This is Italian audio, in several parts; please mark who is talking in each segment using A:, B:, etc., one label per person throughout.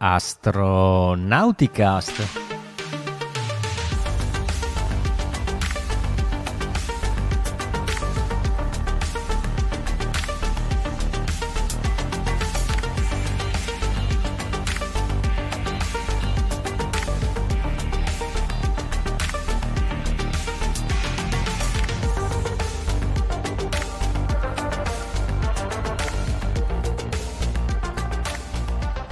A: Astronauticast.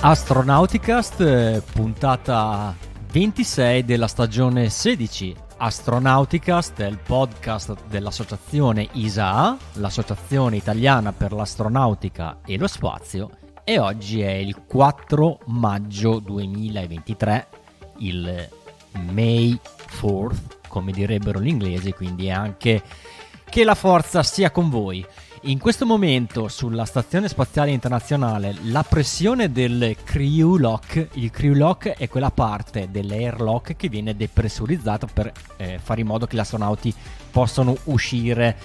A: Astronauticast, puntata 26 della stagione 16. Astronauticast è il podcast dell'associazione ISAA, l'associazione italiana per l'astronautica e lo spazio, e oggi è il 4 maggio 2023, il May 4th, come direbbero gli inglesi, quindi è anche che la forza sia con voi. In questo momento sulla Stazione Spaziale Internazionale la pressione del crew lock, il crew lock è quella parte dell'airlock che viene depressurizzata per eh, fare in modo che gli astronauti possano uscire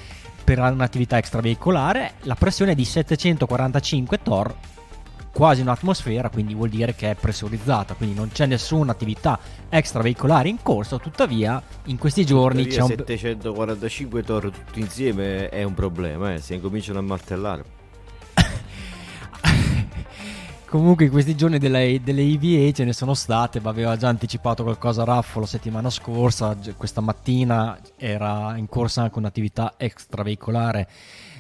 A: per un'attività extraveicolare. La pressione è di 745 torr quasi un'atmosfera, quindi vuol dire che è pressurizzata, quindi non c'è nessuna attività extraveicolare in corso, tuttavia in questi giorni
B: c'è
A: un...
B: 745 torri tutti insieme è un problema, eh, si incominciano a martellare.
A: Comunque in questi giorni delle, delle EVA ce ne sono state, aveva già anticipato qualcosa Raffo la settimana scorsa, questa mattina era in corsa anche un'attività extraveicolare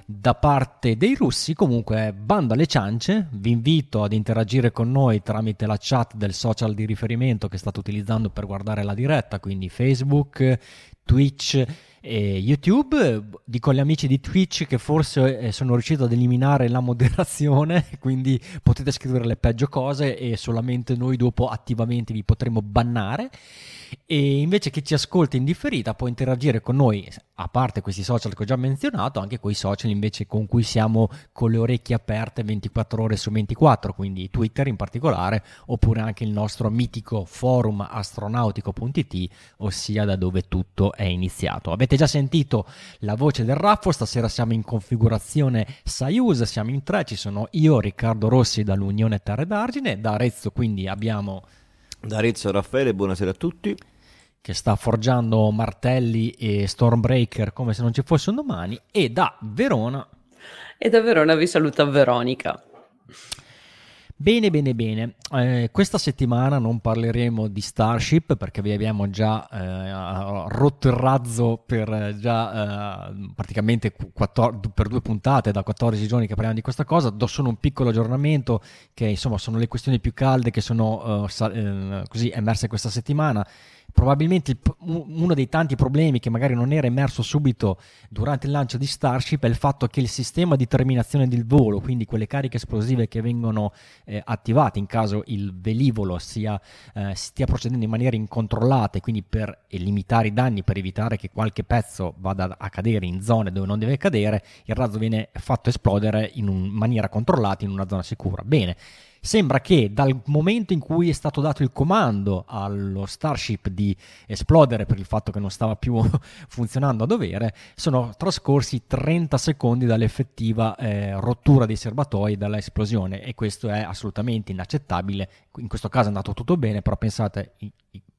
A: da parte dei russi. Comunque, bando alle ciance, vi invito ad interagire con noi tramite la chat del social di riferimento che state utilizzando per guardare la diretta, quindi Facebook, Twitch e YouTube. Dico agli amici di Twitch che forse eh, sono riuscito ad eliminare la moderazione, quindi potete scrivere le peggio cose e solamente noi dopo attivamente vi potremo bannare. E invece chi ci ascolta in differita può interagire con noi, a parte questi social che ho già menzionato, anche con i social invece con cui siamo con le orecchie aperte 24 ore su 24, quindi Twitter in particolare, oppure anche il nostro mitico forum astronautico.it, ossia da dove tutto è iniziato. Avete già sentito la voce del Raffo, stasera siamo in configurazione Soyuz, siamo in tre, ci sono io, Riccardo Rossi dall'Unione Terre d'Argine, da Arezzo quindi abbiamo
B: da Arezzo Raffaele, buonasera a tutti.
A: Che sta forgiando martelli e Stormbreaker come se non ci fosse un domani. E da Verona.
C: E da Verona vi saluta Veronica.
A: Bene, bene, bene. Eh, questa settimana non parleremo di Starship perché vi abbiamo già eh, rotto il razzo per eh, già eh, praticamente 14, per due puntate da 14 giorni che parliamo di questa cosa. Do solo un piccolo aggiornamento che insomma sono le questioni più calde che sono eh, eh, così emerse questa settimana probabilmente il, uno dei tanti problemi che magari non era emerso subito durante il lancio di Starship è il fatto che il sistema di terminazione del volo, quindi quelle cariche esplosive che vengono eh, attivate in caso il velivolo sia, eh, stia procedendo in maniera incontrollata e quindi per limitare i danni, per evitare che qualche pezzo vada a cadere in zone dove non deve cadere, il razzo viene fatto esplodere in un, maniera controllata in una zona sicura. Bene sembra che dal momento in cui è stato dato il comando allo Starship di esplodere per il fatto che non stava più funzionando a dovere, sono trascorsi 30 secondi dall'effettiva eh, rottura dei serbatoi e dall'esplosione e questo è assolutamente inaccettabile. In questo caso è andato tutto bene, però pensate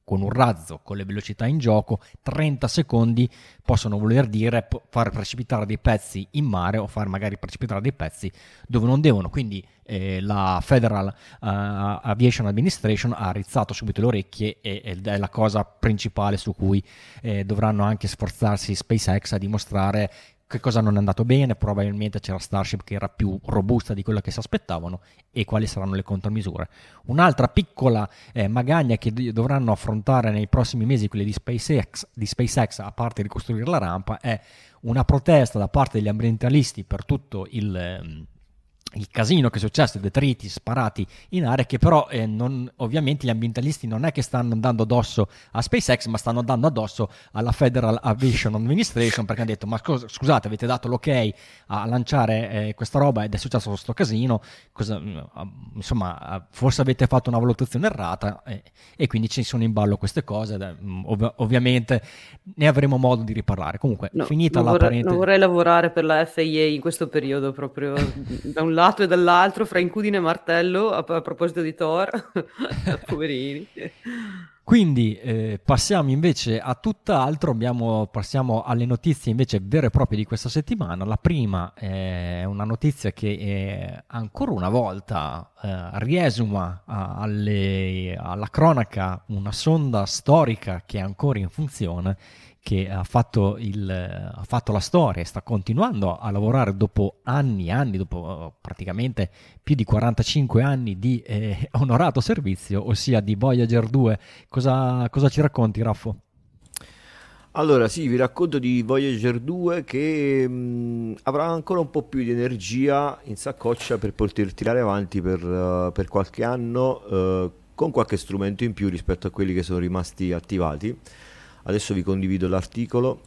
A: con un razzo, con le velocità in gioco, 30 secondi possono voler dire far precipitare dei pezzi in mare o far magari precipitare dei pezzi dove non devono. Quindi eh, la Federal uh, Aviation Administration ha rizzato subito le orecchie e, ed è la cosa principale su cui eh, dovranno anche sforzarsi SpaceX a dimostrare che cosa non è andato bene, probabilmente c'era Starship che era più robusta di quello che si aspettavano e quali saranno le contromisure. Un'altra piccola eh, magagna che dovranno affrontare nei prossimi mesi quelli di SpaceX, di SpaceX, a parte ricostruire la rampa, è una protesta da parte degli ambientalisti per tutto il... Eh, il casino che è successo, i detriti sparati in aria, che però eh, non, ovviamente gli ambientalisti non è che stanno andando addosso a SpaceX, ma stanno andando addosso alla Federal Aviation Administration perché hanno detto, ma scusate, avete dato l'ok a lanciare eh, questa roba ed è successo questo casino, cosa, mm, insomma, forse avete fatto una valutazione errata eh, e quindi ci sono in ballo queste cose, mm, ov- ovviamente ne avremo modo di riparlare. Comunque, no, finita la
C: vorrei,
A: parentesi...
C: Non vorrei lavorare per la FIA in questo periodo proprio da un lato lato e dall'altro, fra incudine e martello, a, a proposito di Thor, poverini.
A: Quindi eh, passiamo invece a tutt'altro, abbiamo, passiamo alle notizie invece vere e proprie di questa settimana. La prima è una notizia che eh, ancora una volta eh, riesuma alle, alla cronaca una sonda storica che è ancora in funzione che ha fatto, il, ha fatto, la storia e sta continuando a lavorare dopo anni e anni, dopo eh, praticamente più di 45 anni di eh, onorato servizio, ossia di Voyager 2. Cosa, cosa ci racconti, Raffo?
B: Allora, sì, vi racconto di Voyager 2 che mh, avrà ancora un po' più di energia in saccoccia per poter tirare avanti per, uh, per qualche anno uh, con qualche strumento in più rispetto a quelli che sono rimasti attivati. Adesso vi condivido l'articolo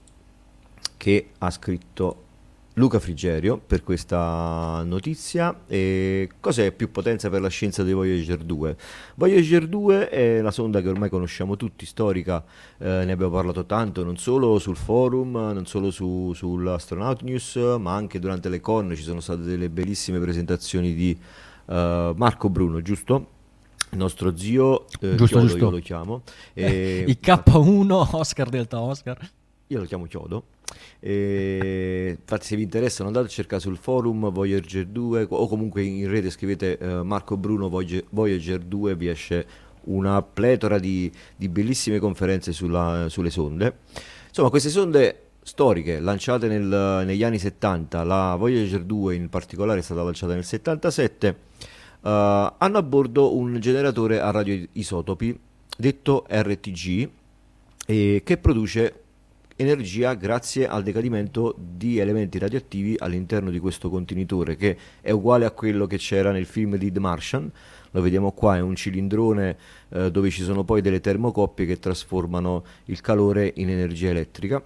B: che ha scritto Luca Frigerio per questa notizia. Cos'è più potenza per la scienza di Voyager 2? Voyager 2 è la sonda che ormai conosciamo tutti, storica, eh, ne abbiamo parlato tanto, non solo sul forum, non solo su, sull'Astronaut News, ma anche durante le con ci sono state delle bellissime presentazioni di uh, Marco Bruno, giusto? Nostro zio
A: eh, giusto,
B: Chiodo,
A: giusto.
B: io lo chiamo
A: e... il K1 Oscar Delta Oscar.
B: Io lo chiamo Chiodo. E, infatti se vi interessano andate a cercare sul forum Voyager 2 o comunque in rete scrivete uh, Marco Bruno Voyager 2 vi esce una pletora di, di bellissime conferenze sulla, sulle sonde. Insomma queste sonde storiche lanciate nel, negli anni 70 la Voyager 2 in particolare è stata lanciata nel 77 uh, hanno a bordo un generatore a radioisotopi detto RTG eh, che produce energia grazie al decadimento di elementi radioattivi all'interno di questo contenitore che è uguale a quello che c'era nel film di The Martian. Lo vediamo qua è un cilindrone eh, dove ci sono poi delle termocoppie che trasformano il calore in energia elettrica.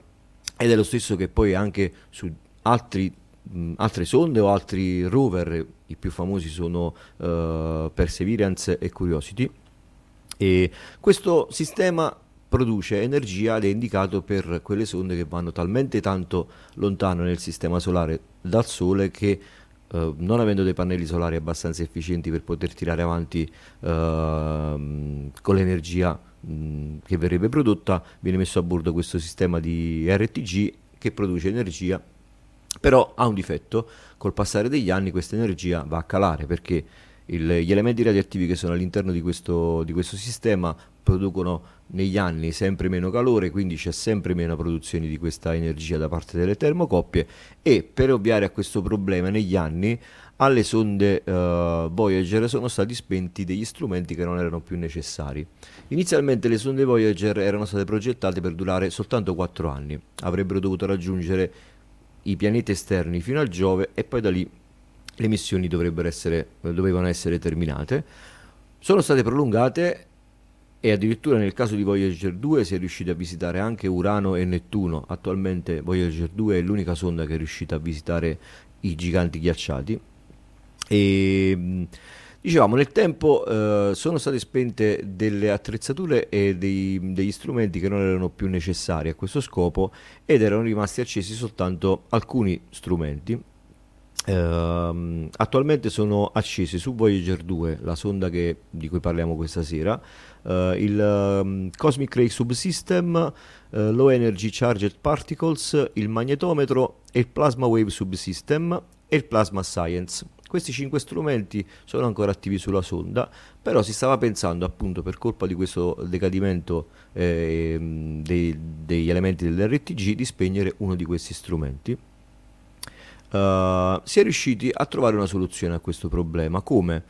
B: Ed è lo stesso che poi anche su altri mh, altre sonde o altri rover, i più famosi sono uh, Perseverance e Curiosity. E questo sistema produce energia ed è indicato per quelle sonde che vanno talmente tanto lontano nel sistema solare dal Sole che Uh, non avendo dei pannelli solari abbastanza efficienti per poter tirare avanti uh, con l'energia mh, che verrebbe prodotta, viene messo a bordo questo sistema di RTG che produce energia però ha un difetto, col passare degli anni questa energia va a calare perché il, gli elementi radioattivi che sono all'interno di questo, di questo sistema producono negli anni sempre meno calore, quindi c'è sempre meno produzione di questa energia da parte delle termocoppie e per ovviare a questo problema negli anni alle sonde uh, Voyager sono stati spenti degli strumenti che non erano più necessari. Inizialmente le sonde Voyager erano state progettate per durare soltanto 4 anni, avrebbero dovuto raggiungere i pianeti esterni fino al Giove e poi da lì le missioni essere, dovevano essere terminate. Sono state prolungate e addirittura nel caso di Voyager 2 si è riusciti a visitare anche Urano e Nettuno. Attualmente Voyager 2 è l'unica sonda che è riuscita a visitare i giganti ghiacciati. E Dicevamo, nel tempo eh, sono state spente delle attrezzature e dei, degli strumenti che non erano più necessari a questo scopo ed erano rimasti accesi soltanto alcuni strumenti. Eh, attualmente sono accesi su Voyager 2, la sonda che, di cui parliamo questa sera, eh, il um, Cosmic Ray Subsystem, eh, Low Energy Charged Particles, il magnetometro e il Plasma Wave Subsystem e il Plasma Science questi cinque strumenti sono ancora attivi sulla sonda, però si stava pensando appunto per colpa di questo decadimento eh, dei, degli elementi dell'RTG di spegnere uno di questi strumenti. Uh, si è riusciti a trovare una soluzione a questo problema. Come?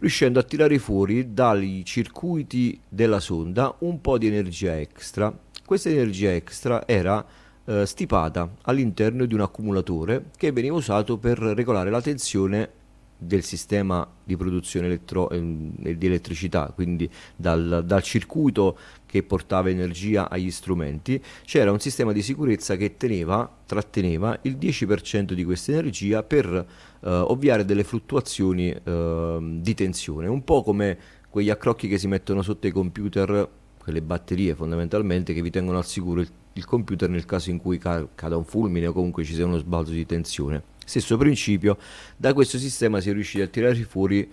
B: Riuscendo a tirare fuori dai circuiti della sonda un po' di energia extra. Questa energia extra era uh, stipata all'interno di un accumulatore che veniva usato per regolare la tensione del sistema di produzione elettro- eh, di elettricità, quindi dal, dal, circuito che portava energia agli strumenti, c'era un sistema di sicurezza che teneva, tratteneva il 10% di questa energia per eh, ovviare delle fluttuazioni eh, di tensione, un po' come quegli accrocchi che si mettono sotto i computer, quelle batterie fondamentalmente che vi tengono al sicuro il, il computer nel caso in cui ca- cada un fulmine o comunque ci sia uno sbalzo di tensione. Stesso principio, da questo sistema si è riusciti a tirare fuori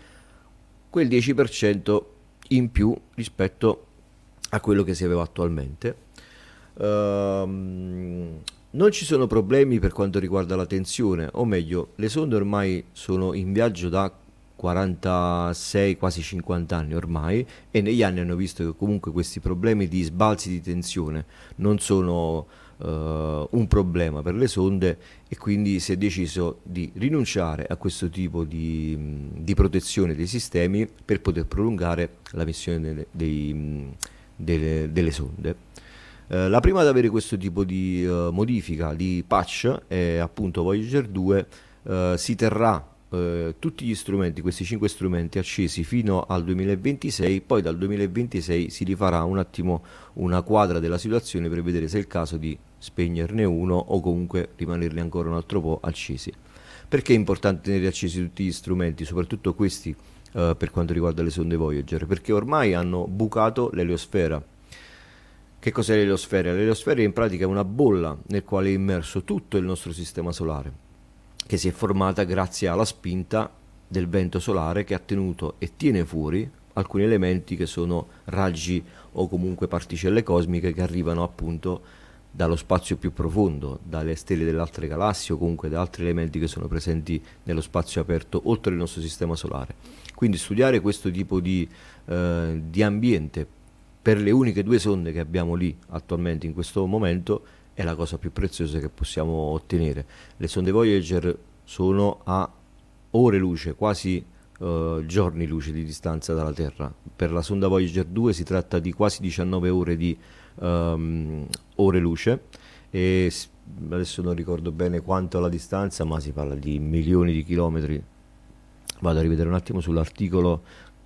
B: quel 10% in più rispetto a quello che si aveva attualmente. Um, non ci sono problemi per quanto riguarda la tensione, o meglio, le sonde ormai sono in viaggio da 46, quasi 50 anni ormai e negli anni hanno visto che comunque questi problemi di sbalzi di tensione non sono uh, un problema per le sonde e quindi si è deciso di rinunciare a questo tipo di, di protezione dei sistemi per poter prolungare la missione delle, dei, delle, delle sonde. Uh, la prima ad avere questo tipo di uh, modifica, di patch, è appunto Voyager 2, si terrà eh, tutti gli strumenti, questi cinque strumenti accesi fino al 2026, poi dal 2026 si rifarà un attimo una quadra della situazione per vedere se è il caso di spegnerne uno o comunque rimanerli ancora un altro po' accesi. Perché è importante tenere accesi tutti gli strumenti, soprattutto questi eh, per quanto riguarda le sonde Voyager? Perché ormai hanno bucato l'eliosfera. Che cos'è l'eliosfera? L'eliosfera in pratica è una bolla nel quale è immerso tutto il nostro sistema solare che si è formata grazie alla spinta del vento solare che ha tenuto e tiene fuori alcuni elementi che sono raggi o comunque particelle cosmiche che arrivano appunto dallo spazio più profondo, dalle stelle delle altre galassie o comunque da altri elementi che sono presenti nello spazio aperto oltre il nostro sistema solare. Quindi studiare questo tipo di, eh, di ambiente per le uniche due sonde che abbiamo lì attualmente in questo momento è la cosa più preziosa che possiamo ottenere. Le sonde Voyager sono a ore luce, quasi uh, giorni luce di distanza dalla Terra. Per la sonda Voyager 2 si tratta di quasi 19 ore di um, ore luce e adesso non ricordo bene quanto la distanza, ma si parla di milioni di chilometri. Vado a rivedere un attimo sull'articolo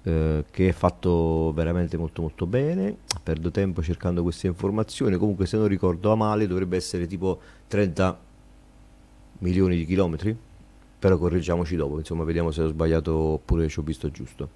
B: eh, che è fatto veramente molto molto bene. Perdo tempo cercando queste informazioni. Comunque se non ricordo a male dovrebbe essere tipo 30 milioni di chilometri. Però correggiamoci dopo insomma vediamo se ho sbagliato oppure ci ho visto giusto.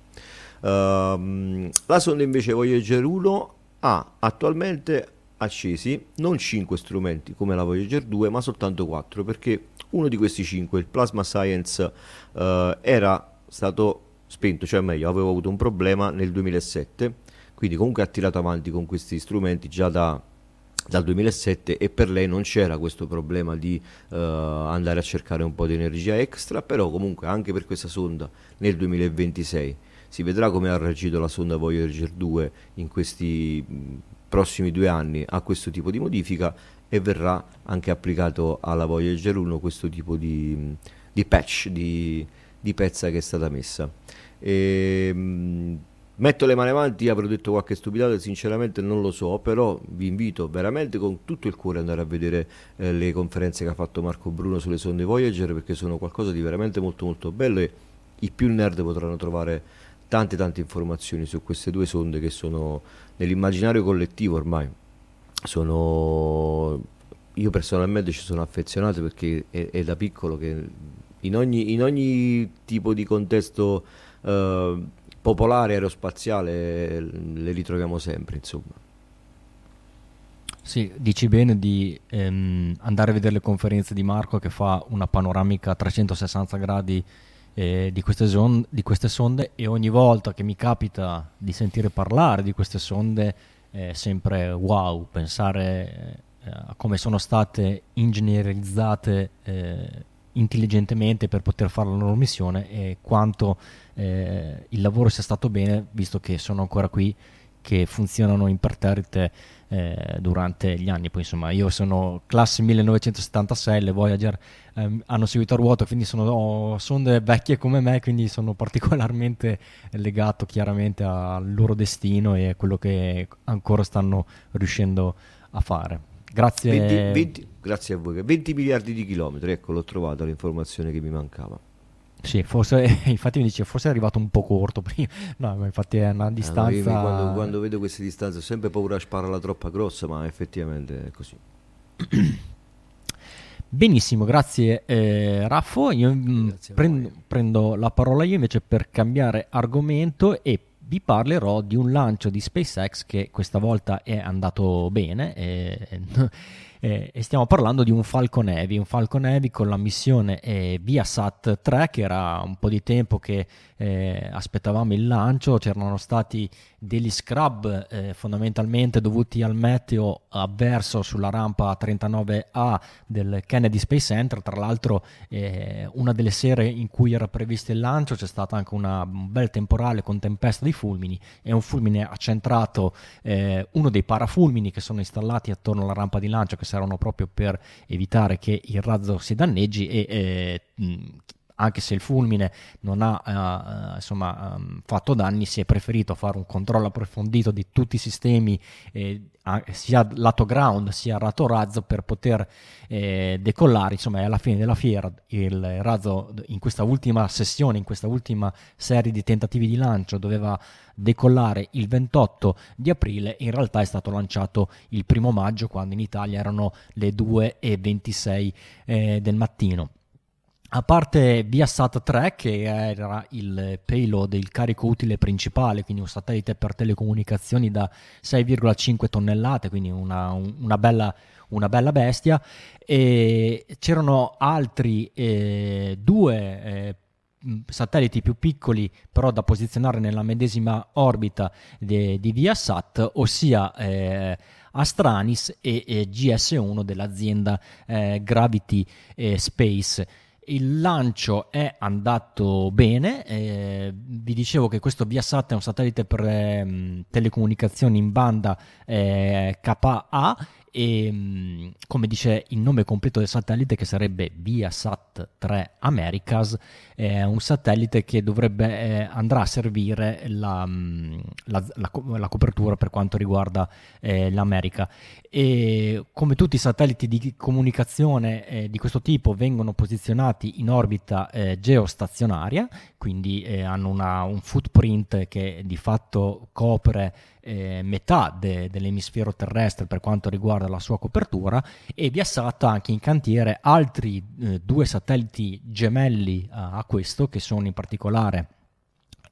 B: Uh, la sonda invece Voyager 1 ha attualmente accesi non 5 strumenti come la Voyager 2 ma soltanto 4 perché uno di questi 5 il Plasma Science uh, era stato spento, cioè meglio, avevo avuto un problema nel 2007, quindi comunque ha tirato avanti con questi strumenti già da, dal 2007 e per lei non c'era questo problema di uh, andare a cercare un po' di energia extra, però comunque anche per questa sonda nel 2026 si vedrà come ha reagito la sonda Voyager 2 in questi prossimi due anni a questo tipo di modifica e verrà anche applicato alla Voyager 1 questo tipo di, di patch, di, di pezza che è stata messa. E, ehm, metto le mani avanti, avrò detto qualche stupidata, sinceramente non lo so, però vi invito veramente con tutto il cuore ad andare a vedere eh, le conferenze che ha fatto Marco Bruno sulle sonde Voyager perché sono qualcosa di veramente molto molto bello e i più nerd potranno trovare tante tante informazioni su queste due sonde che sono nell'immaginario collettivo ormai. Sono io personalmente ci sono affezionato perché è, è da piccolo che in ogni, in ogni tipo di contesto eh, popolare aerospaziale le ritroviamo sempre, insomma.
A: Sì, dici bene di ehm, andare a vedere le conferenze di Marco che fa una panoramica a 360 gradi eh, di, queste son- di, queste sonde e ogni volta che mi capita di sentire parlare di queste sonde è sempre wow, pensare eh, a come sono state ingegnerizzate eh, intelligentemente per poter fare la loro missione e quanto eh, il lavoro sia stato bene, visto che sono ancora qui, che funzionano imperterrite eh, durante gli anni. Poi insomma, io sono classe 1976, le Voyager ehm, hanno seguito a ruota, quindi sono oh, sonde vecchie come me, quindi sono particolarmente legato chiaramente al loro destino e a quello che ancora stanno riuscendo a fare. Grazie.
B: 20, 20, grazie a voi. 20 miliardi di chilometri, ecco, l'ho trovato l'informazione che mi mancava.
A: Sì, forse, infatti mi dice, forse è arrivato un po' corto prima. No, ma infatti è una distanza...
B: Eh, quando, quando, vedo queste distanze ho sempre paura a spararla troppo grossa, ma effettivamente è così.
A: Benissimo, grazie eh, Raffo. Io mm, grazie prendo, prendo la parola io invece per cambiare argomento e vi parlerò di un lancio di SpaceX che questa volta è andato bene. E, eh, e stiamo parlando di un Falcon Heavy, un Falcon Heavy con la missione eh, Viasat 3 che era un po' di tempo che eh, aspettavamo il lancio, c'erano stati degli scrub eh, fondamentalmente dovuti al meteo avverso sulla rampa 39A del Kennedy Space Center, tra l'altro eh, una delle sere in cui era previsto il lancio c'è stato anche una, un bel temporale con tempesta di fulmini e un fulmine ha centrato eh, uno dei parafulmini che sono installati attorno alla rampa di lancio che servono proprio per evitare che il razzo si danneggi e eh, anche se il fulmine non ha uh, insomma, um, fatto danni, si è preferito fare un controllo approfondito di tutti i sistemi, eh, sia lato ground sia lato razzo, per poter eh, decollare. Insomma, alla fine della fiera il razzo in questa ultima sessione, in questa ultima serie di tentativi di lancio, doveva decollare il 28 di aprile, in realtà è stato lanciato il primo maggio, quando in Italia erano le 2.26 eh, del mattino. A parte Viasat 3, che era il payload, il carico utile principale, quindi un satellite per telecomunicazioni da 6,5 tonnellate, quindi una, una, bella, una bella, bestia, e c'erano altri eh, due eh, satelliti più piccoli, però da posizionare nella medesima orbita de, di Viasat, ossia eh, Astranis e, e, GS1 dell'azienda eh, Gravity eh, Space il lancio è andato bene, eh, vi dicevo che questo Viasat è un satellite per eh, telecomunicazioni in banda eh, KA e mm, come dice il nome completo del satellite che sarebbe Viasat 3 Americas è un satellite che dovrebbe eh, andrà a servire la, mm, la, la, la, copertura per quanto riguarda eh, l'America. E come tutti i satelliti di comunicazione eh, di questo tipo vengono posizionati in orbita eh, geostazionaria quindi eh, hanno una, un footprint che di fatto copre eh, metà de, dell'emisfero terrestre per quanto riguarda la sua copertura e Viasat ha anche in cantiere altri eh, due satelliti gemelli a, a questo che sono in particolare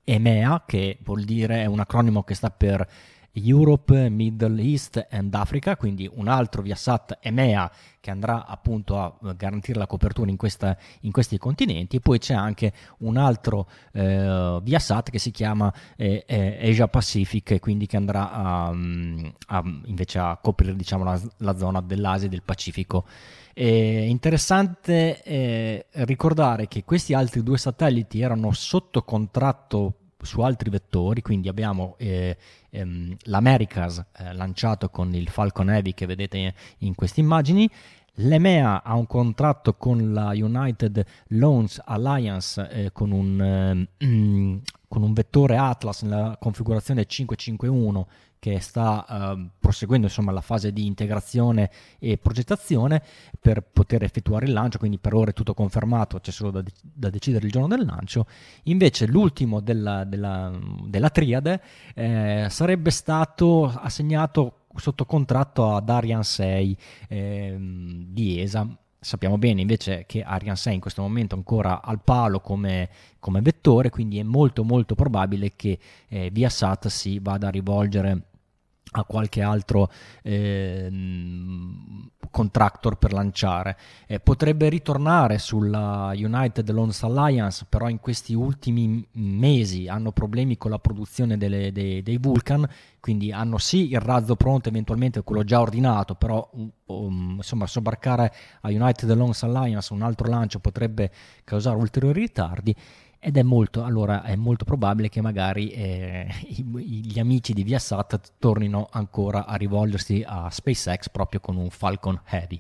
A: EMEA che vuol dire è un acronimo che sta per Europe, Middle East and Africa, quindi un altro Viasat EMEA che andrà appunto a garantire la copertura in, questa, in questi continenti e poi c'è anche un altro eh, Viasat che si chiama eh, eh, Asia Pacific, quindi che andrà a, a, invece a coprire diciamo, la, la zona dell'Asia e del Pacifico. È interessante eh, ricordare che questi altri due satelliti erano sotto contratto su altri vettori, quindi abbiamo eh, ehm, l'Americas eh, lanciato con il Falcon Heavy che vedete in queste immagini, L'EMEA ha un contratto con la United Loans Alliance eh, con, un, eh, con, un, vettore Atlas nella configurazione 551 che sta uh, proseguendo insomma, la fase di integrazione e progettazione per poter effettuare il lancio, quindi per ora è tutto confermato, c'è solo da, de- da decidere il giorno del lancio. Invece l'ultimo della, della, della triade eh, sarebbe stato assegnato sotto contratto ad Ariane 6 eh, di ESA. Sappiamo bene invece che Ariane 6 in questo momento è ancora al palo come, come vettore, quindi è molto molto probabile che eh, Viasat si vada a rivolgere a qualche altro eh, contractor per lanciare. Eh, potrebbe ritornare sulla United Loans Alliance, però in questi ultimi mesi hanno problemi con la produzione delle, dei, dei, Vulcan, quindi hanno sì il razzo pronto, eventualmente quello già ordinato, però um, insomma sobbarcare a United Loans Alliance un altro lancio potrebbe causare ulteriori ritardi ed è molto, allora è molto probabile che magari eh, gli amici di Viasat tornino ancora a rivolgersi a SpaceX proprio con un Falcon Heavy.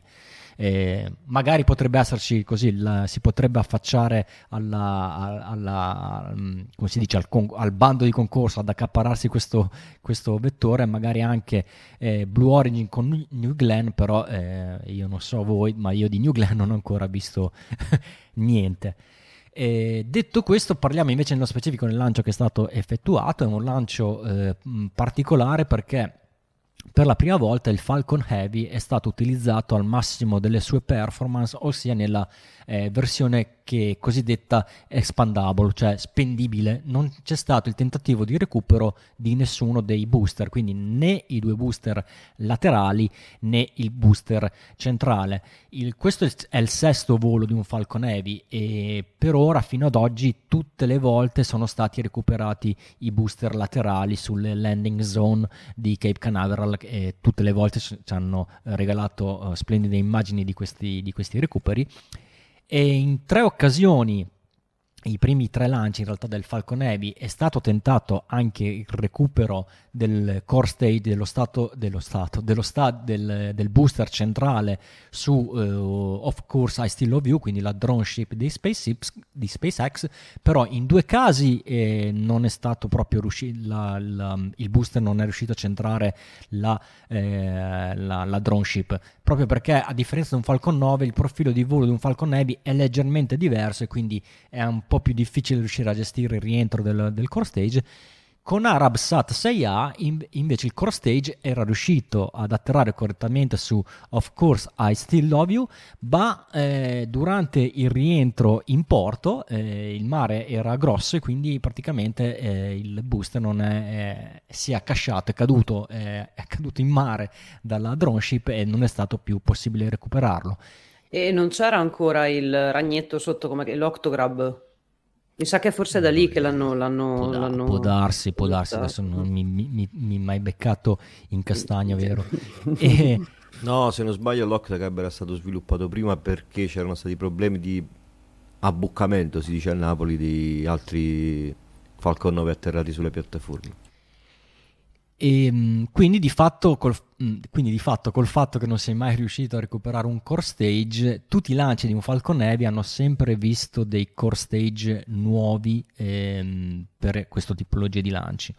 A: Eh, magari potrebbe esserci così, la, si potrebbe affacciare alla, alla, mm, dice, al, al, bando di concorso ad accapararsi questo, questo vettore, magari anche eh, Blue Origin con New Glenn, però eh, io non so voi, ma io di New Glenn non ho ancora visto niente. E detto questo, parliamo invece nello specifico del lancio che è stato effettuato. È un lancio eh, particolare perché per la prima volta il Falcon Heavy è stato utilizzato al massimo delle sue performance, ossia nella eh, versione che è cosiddetta expandable, cioè spendibile. Non c'è stato il tentativo di recupero di nessuno dei booster, quindi né i due booster laterali né il booster centrale. Il, questo è il sesto volo di un Falcon Heavy e per ora fino ad oggi tutte le volte sono stati recuperati i booster laterali sulle landing zone di Cape Canaveral e tutte le volte ci hanno regalato uh, splendide immagini di questi, di questi recuperi e in tre occasioni i primi tre lanci in realtà del Falcon Heavy è stato tentato anche il recupero del core stage dello stato, dello stato dello sta, del, del, booster centrale su uh, Of Course I Still Love You quindi la drone ship di, di SpaceX. Però in due casi eh, non è stato proprio riuscito il booster non è riuscito a centrare la, eh, la, la drone ship proprio perché a differenza di un Falcon 9 il profilo di volo di un Falcon Heavy è leggermente diverso e quindi è un po' più difficile riuscire a gestire il rientro del, del core stage. Con ArabSat 6A invece il core stage era riuscito ad atterrare correttamente su Of Course I Still Love You, ma eh, durante il rientro in porto eh, il mare era grosso e quindi praticamente eh, il booster non è, si è accasciato, è caduto, è caduto in mare dalla drone ship e non è stato più possibile recuperarlo.
C: E non c'era ancora il ragnetto sotto come l'octograb? Mi sa che forse è da lì che l'hanno... l'hanno,
A: può,
C: l'hanno
A: può darsi, può darsi, adesso non mi, mi, mi mai beccato in castagna, vero?
B: e... No, se non sbaglio l'Octacab era stato sviluppato prima perché c'erano stati problemi di abboccamento, si dice a Napoli, di altri Falcon 9 atterrati sulle piattaforme.
A: E ehm, quindi di, fatto col, mm, quindi di fatto col fatto che non sei mai riuscito a recuperare un core stage, tutti i lanci di un Falcon Heavy hanno sempre visto dei core stage nuovi ehm, per questa tipologia di lanci.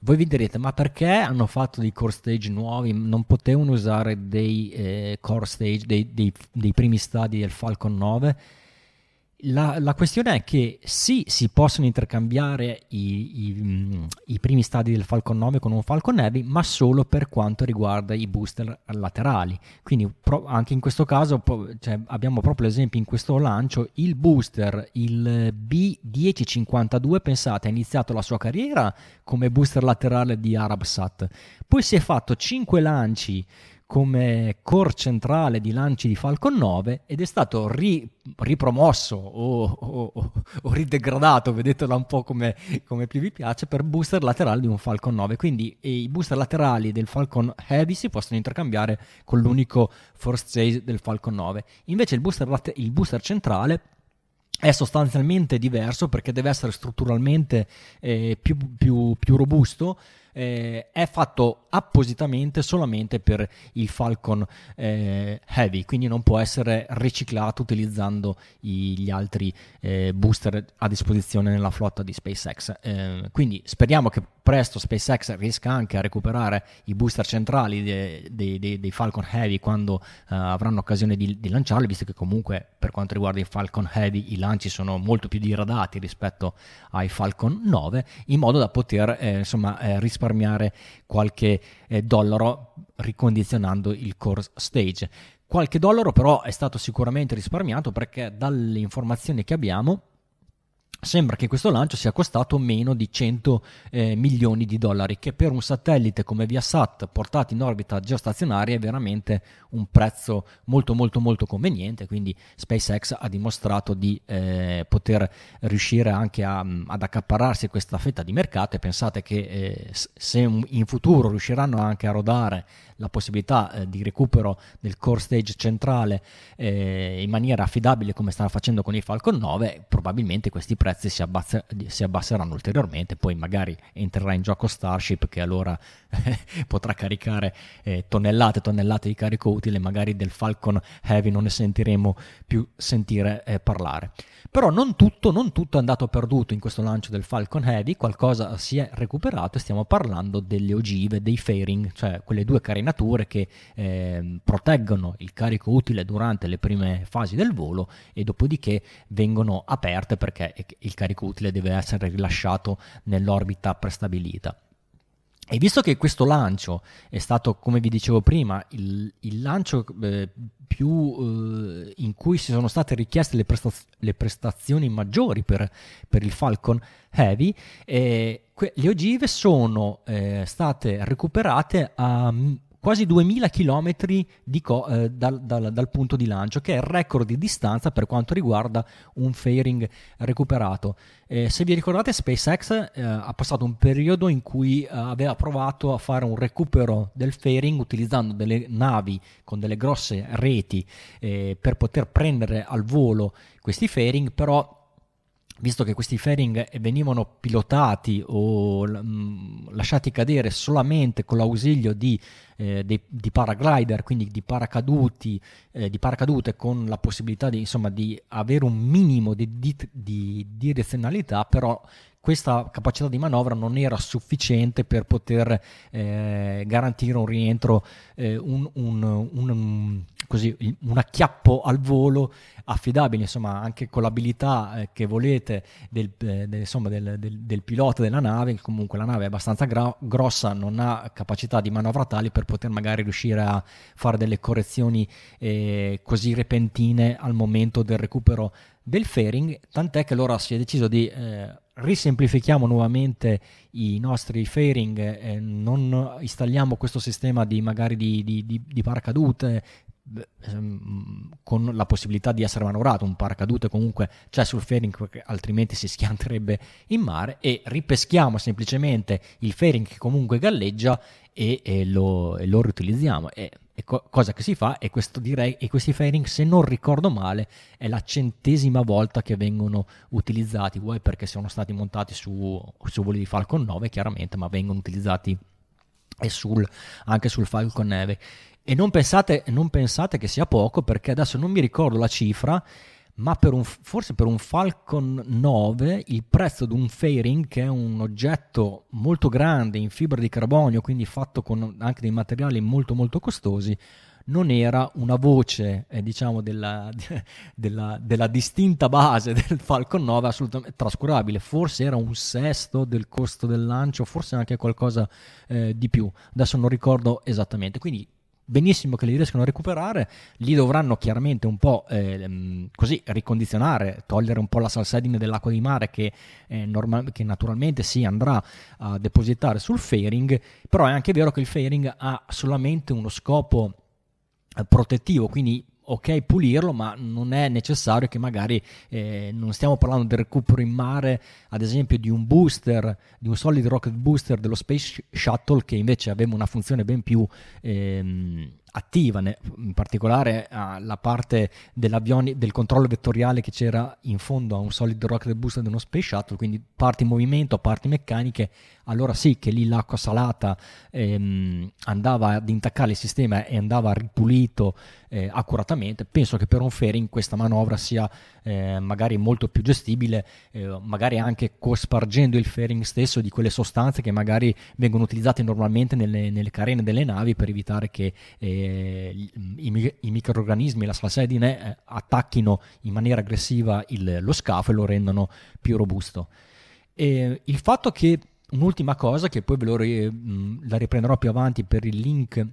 A: Voi vi direte, ma perché hanno fatto dei core stage nuovi? Non potevano usare dei eh, core stage, dei, dei, dei primi stadi del Falcon 9? La, la, questione è che sì, si possono intercambiare i, i, mm, i, primi stadi del Falcon 9 con un Falcon Heavy, ma solo per quanto riguarda i booster laterali. Quindi pro, anche in questo caso cioè, abbiamo proprio l'esempio in questo lancio, il booster, il B1052, pensate, ha iniziato la sua carriera come booster laterale di Arabsat, poi si è fatto 5 lanci come core centrale di lanci di Falcon 9 ed è stato ri, ripromosso o, o, o, ridegradato, vedetela un po' come, come, più vi piace, per booster laterali di un Falcon 9. Quindi i booster laterali del Falcon Heavy si possono intercambiare con l'unico Force Chase del Falcon 9. Invece il booster, il booster centrale è sostanzialmente diverso perché deve essere strutturalmente eh, più, più, più robusto eh, è fatto appositamente solamente per il Falcon eh, Heavy, quindi non può essere riciclato utilizzando i, gli altri eh, booster a disposizione nella flotta di SpaceX. Eh, quindi speriamo che presto SpaceX riesca anche a recuperare i booster centrali dei, dei, dei, dei Falcon Heavy quando uh, avranno occasione di, di, lanciarli, visto che comunque per quanto riguarda i Falcon Heavy i lanci sono molto più diradati rispetto ai Falcon 9, in modo da poter eh, insomma, eh, risparmiare qualche eh, dollaro ricondizionando il core stage. Qualche dollaro però è stato sicuramente risparmiato perché dalle informazioni che abbiamo Sembra che questo lancio sia costato meno di 100 eh, milioni di dollari, che per un satellite come Viasat portato in orbita geostazionaria è veramente un prezzo molto molto molto conveniente. Quindi SpaceX ha dimostrato di eh, poter riuscire anche a, ad accaparrarsi questa fetta di mercato e pensate che eh, se in futuro riusciranno anche a rodare la possibilità eh, di recupero del core stage centrale eh, in maniera affidabile come stanno facendo con i Falcon 9, probabilmente questi prezzi si, abbazzer- si abbasseranno ulteriormente, poi magari entrerà in gioco Starship che allora potrà caricare eh, tonnellate e tonnellate di carico utile, magari del Falcon Heavy non ne sentiremo più sentire eh, parlare. Però non tutto, non tutto è andato perduto in questo lancio del Falcon Heavy, qualcosa si è recuperato e stiamo parlando delle ogive, dei fairing, cioè quelle due carenature che eh, proteggono il carico utile durante le prime fasi del volo e dopodiché vengono aperte perché il carico utile deve essere rilasciato nell'orbita prestabilita. E visto che questo lancio è stato, come vi dicevo prima, il, il lancio eh, più eh, in cui si sono state richieste le, prestaz- le prestazioni maggiori per, per, il Falcon Heavy, eh, que- le ogive sono eh, state recuperate a quasi 2000 km co- eh, dal, dal, dal, punto di lancio, che è il record di distanza per quanto riguarda un fairing recuperato. Eh, se vi ricordate, SpaceX eh, ha passato un periodo in cui eh, aveva provato a fare un recupero del fairing utilizzando delle navi con delle grosse reti eh, per poter prendere al volo questi fairing, però visto che questi fairing venivano pilotati o mm, lasciati cadere solamente con l'ausilio di, eh, di, di paraglider, quindi di paracaduti, eh, di paracadute con la possibilità di, insomma, di avere un minimo di, di direzionalità, però questa capacità di manovra non era sufficiente per poter eh, garantire un rientro, eh, un, un, un, così, un, acchiappo al volo affidabile, insomma, anche con l'abilità eh, che volete del, eh, del, insomma, del, del, pilota della nave, comunque la nave è abbastanza gra- grossa, non ha capacità di manovra tali per poter magari riuscire a fare delle correzioni eh, così repentine al momento del recupero del fairing, tant'è che allora si è deciso di eh, risemplifichiamo nuovamente i nostri fairing, eh, non installiamo questo sistema di magari di, di, di, di paracadute ehm, con la possibilità di essere manovrato, un paracadute comunque c'è sul fairing perché altrimenti si schianterebbe in mare e ripeschiamo semplicemente il fairing che comunque galleggia e, e, lo, e lo riutilizziamo. E co- cosa che si fa e, questo direi, e questi fairing, se non ricordo male, è la centesima volta che vengono utilizzati, vuoi perché sono stati montati su, su voli di Falcon 9 chiaramente, ma vengono utilizzati sul, anche sul Falcon 9. E non pensate, non pensate che sia poco perché adesso non mi ricordo la cifra, ma per un, forse per un Falcon 9 il prezzo di un fairing, che è un oggetto molto grande in fibra di carbonio, quindi fatto con anche dei materiali molto molto costosi, non era una voce eh, diciamo della, della, della, distinta base del Falcon 9 assolutamente trascurabile. Forse era un sesto del costo del lancio forse anche qualcosa eh, di più. Adesso non ricordo esattamente. Quindi benissimo che li riescano a recuperare, li dovranno chiaramente un po' eh, così ricondizionare, togliere un po' la salsedine dell'acqua di mare che, eh, normal- che, naturalmente si andrà a depositare sul fairing, però è anche vero che il fairing ha solamente uno scopo eh, protettivo, quindi ok pulirlo, ma non è necessario che magari eh, non stiamo parlando del recupero in mare, ad esempio di un booster, di un solid rocket booster dello Space Shuttle che invece aveva una funzione ben più ehm, attiva, in particolare la parte del controllo vettoriale che c'era in fondo a un solid rocket booster dello Space Shuttle, quindi parti in movimento, parti meccaniche, allora sì che lì l'acqua salata ehm, andava ad intaccare il sistema e andava ripulito eh, accuratamente. Penso che per un fairing questa manovra sia eh, magari molto più gestibile, eh, magari anche cospargendo il fairing stesso di quelle sostanze che magari vengono utilizzate normalmente nelle, nelle carene delle navi per evitare che eh, i, i, microorganismi, la salsedine, eh, attacchino in maniera aggressiva il, lo scafo e lo rendano più robusto. E il fatto che Un'ultima cosa che poi ve lo ri- la riprenderò più avanti per il link